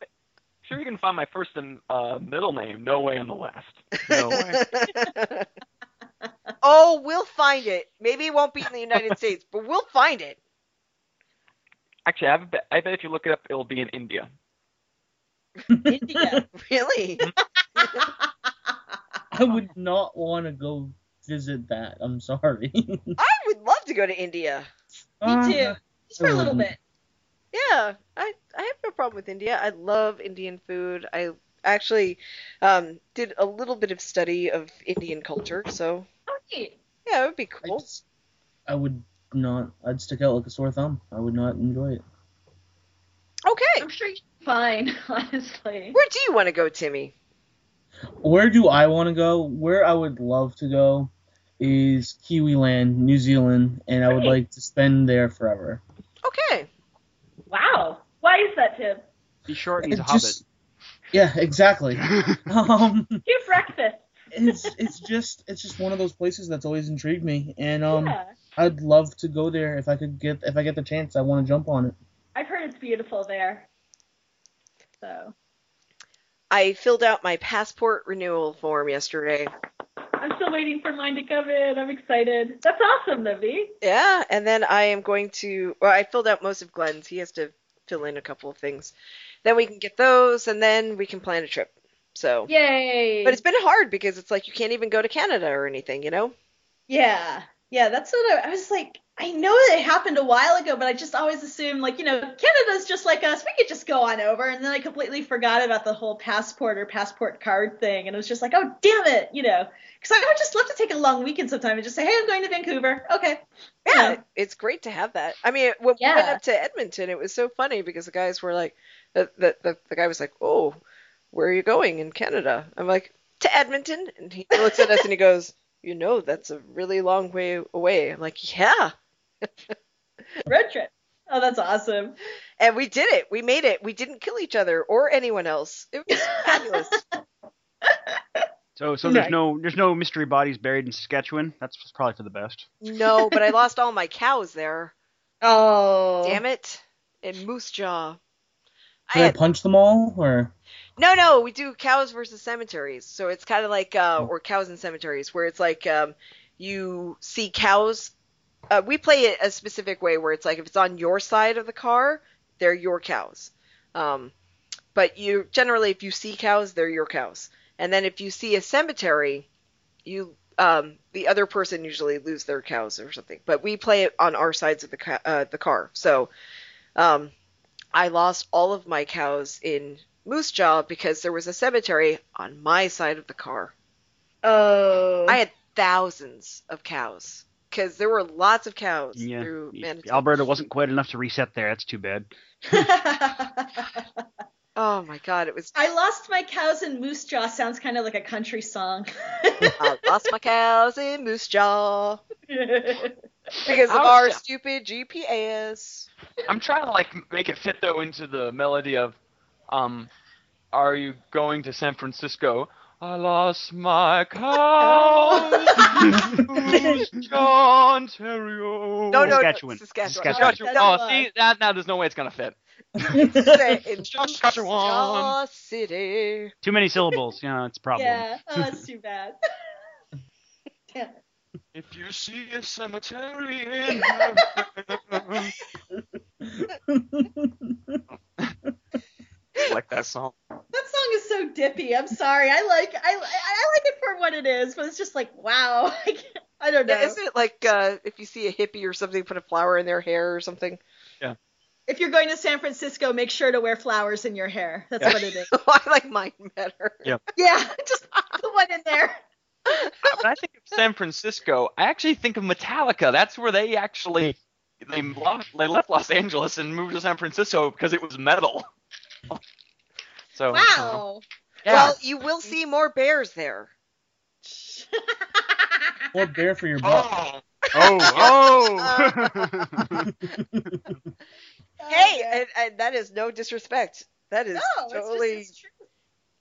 Yeah, sure, you can find my first and uh, middle name. No way in the last. No way. oh, we'll find it. Maybe it won't be in the United States, but we'll find it. Actually, I, have a bet, I bet if you look it up, it'll be in India. India. Really? I would not want to go visit that. I'm sorry. I would love to go to India. Me too. Just for a little bit. Yeah, I I have no problem with India. I love Indian food. I actually um, did a little bit of study of Indian culture, so Oh, neat. yeah, it would be I, cool. just, I would not. I'd stick out like a sore thumb. I would not enjoy it. Okay, I'm sure you're fine, honestly. where do you want to go, Timmy? Where do I want to go? Where I would love to go is Kiwi Land, New Zealand, and I would Great. like to spend there forever. Okay, Wow. Why is that, Tim? He's short and he's a just- hobbit. Yeah, exactly. um, Cute breakfast. It's it's just it's just one of those places that's always intrigued me, and um, yeah. I'd love to go there if I could get if I get the chance. I want to jump on it. I've heard it's beautiful there. So I filled out my passport renewal form yesterday. I'm still waiting for mine to come in. I'm excited. That's awesome, Livy. Yeah, and then I am going to. Well, I filled out most of Glenn's. He has to fill in a couple of things. Then we can get those, and then we can plan a trip. So, Yay. but it's been hard because it's like you can't even go to Canada or anything, you know? Yeah, yeah, that's what I, I was like. I know it happened a while ago, but I just always assumed like you know Canada's just like us. We could just go on over, and then I completely forgot about the whole passport or passport card thing, and it was just like, oh damn it, you know, because I would just love to take a long weekend sometime and just say, hey, I'm going to Vancouver. Okay. Yeah, Yeah. it's great to have that. I mean, when we went up to Edmonton, it was so funny because the guys were like, the, the, the, the guy was like, oh, where are you going in Canada? I'm like, to Edmonton. And he looks at us and he goes, you know, that's a really long way away. I'm like, yeah. Road trip. Oh, that's awesome. And we did it. We made it. We didn't kill each other or anyone else. It was fabulous. So so Nice. there's no there's no mystery bodies buried in Saskatchewan. That's probably for the best. no, but I lost all my cows there. Oh. Damn it. In Moose Jaw. I Did I had punch them all or? No, no, we do cows versus cemeteries. So it's kind of like, uh, or cows and cemeteries, where it's like um, you see cows. Uh, we play it a specific way where it's like if it's on your side of the car, they're your cows. Um, but you generally, if you see cows, they're your cows. And then if you see a cemetery, you um, the other person usually lose their cows or something. But we play it on our sides of the ca- uh, the car. So um, I lost all of my cows in Moose Jaw because there was a cemetery on my side of the car. Oh. I had thousands of cows because there were lots of cows Yeah. through Manitoba. Alberta wasn't quite enough to reset there. That's too bad. Oh my god, it was. I lost my cows in Moose Jaw sounds kind of like a country song. I lost my cows in Moose Jaw because of I was- our stupid GPS. I'm trying to like make it fit though into the melody of, um, are you going to San Francisco? I lost my cow, Ontario. No, no, no, Saskatchewan. Saskatchewan. Saskatchewan. Saskatchewan. Oh, why. see, that now there's no way it's gonna fit. Say in Saskatchewan. City. Too many syllables. Yeah, it's a problem. Yeah. Oh, that's too bad. Damn it. If you see a cemetery in like that song. That song is so dippy. I'm sorry. I like I I like it for what it is, but it's just like wow. I, I don't know. Yeah, isn't it like uh, if you see a hippie or something, put a flower in their hair or something? Yeah. If you're going to San Francisco, make sure to wear flowers in your hair. That's Yeah. what it is. I like mine better. Yeah. Yeah, just put one in there. When I think of San Francisco, I actually think of Metallica. That's where they actually they left, they left Los Angeles and moved to San Francisco because it was metal. So Wow. yeah. Well, you will see more bears there. Or bear for your butt. oh, Oh, oh. Hey, and, and that is no disrespect. That is no, totally it's just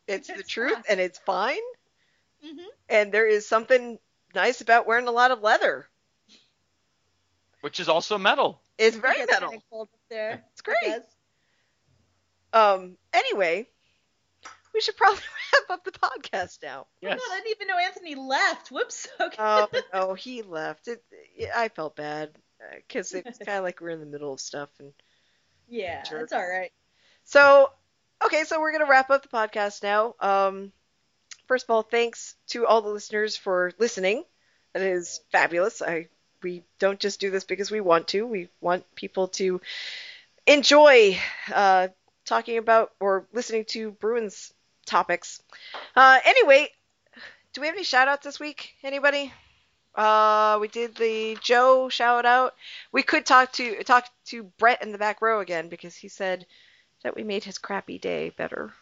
it's true. it's the truth fun. and it's fine. Mhm. And there is something nice about wearing a lot of leather. which is also metal. It's very It metal. kinda cold up there. It's great. Um. Anyway, we should probably wrap up the podcast now. Oh, God, I didn't even know Anthony left. Whoops. Okay. Oh no, he left. It. I felt bad because it's kind of like we're in the middle of stuff and. yeah, it's all right. So, okay, so we're gonna wrap up the podcast now. Um, first of all, thanks to all the listeners for listening. That is fabulous. I we don't just do this because we want to. We want people to enjoy uh, talking about or listening to Bruins topics. Uh, anyway, do we have any shout outs this week? Anybody? Uh, we did the Joe shout out. We could talk to talk to Brett in the back row again because he said that we made his crappy day better.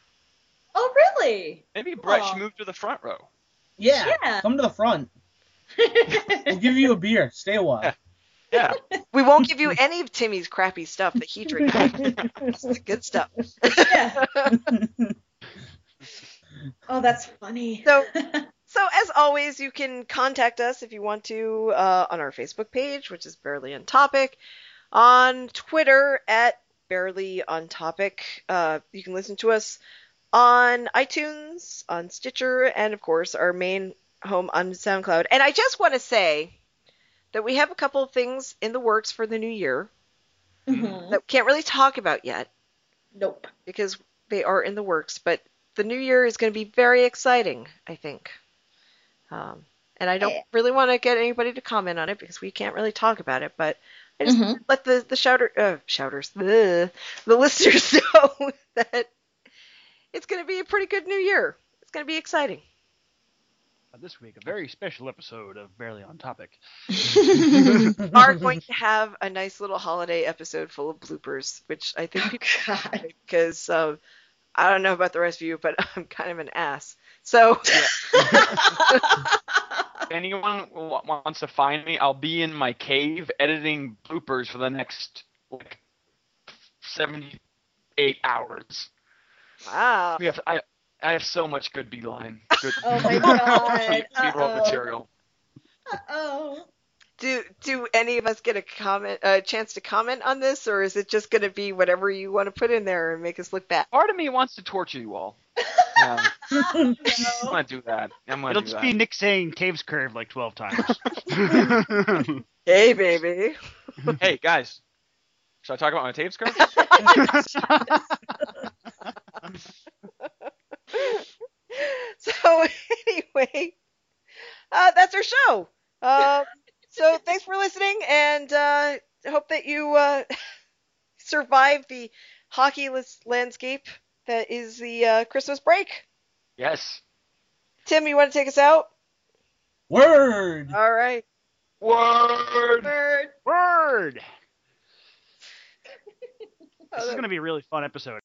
Oh, really? Maybe Brett Aw. should move to the front row. Yeah, Yeah. come to the front. We'll give you a beer. Stay a while. Yeah. We won't give you any of Timmy's crappy stuff that he drinks. The good stuff. yeah. Oh, that's funny. So, so as always, you can contact us if you want to uh, on our Facebook page, which is Barely on Topic, on Twitter at Barely on Topic. Uh, you can listen to us on iTunes, on Stitcher, and of course our main home on SoundCloud. And I just want to say that we have a couple of things in the works for the new year Mhm. that we can't really talk about yet Nope. because they are in the works. But the new year is going to be very exciting, I think. Um, and I don't Yeah. really want to get anybody to comment on it because we can't really talk about it. But I just Mhm. let the the shouter uh, shouters the the listeners know that it's going to be a pretty good new year. It's going to be exciting. This week, a very special episode of Barely on Topic. We are going to have a nice little holiday episode full of bloopers, which I think people God. because um, I don't know about the rest of you, but I'm kind of an ass. So If anyone w- wants to find me, I'll be in my cave editing bloopers for the next like 78 hours. Wow. We have I I have so much good beeline. Good Oh my God. B-roll Uh-oh. material. oh. Do do any of us get a comment, a chance to comment on this, or is it just going to be whatever you want to put in there and make us look bad? Part of me wants to torture you all. Yeah, I'm No. gonna do that. I'm gonna It'll do just that. be Nick saying caves curve like 12 times. Hey, baby. Hey guys, should I talk about my tapes curve? so anyway, uh, that's our show. Uh, so thanks for listening, and uh, hope that you uh, survive the hockeyless landscape that is the uh, Christmas break. yes. Tim, you want to take us out? Word. All right. Word. Bird. Word! Oh, This is going to be a really fun episode.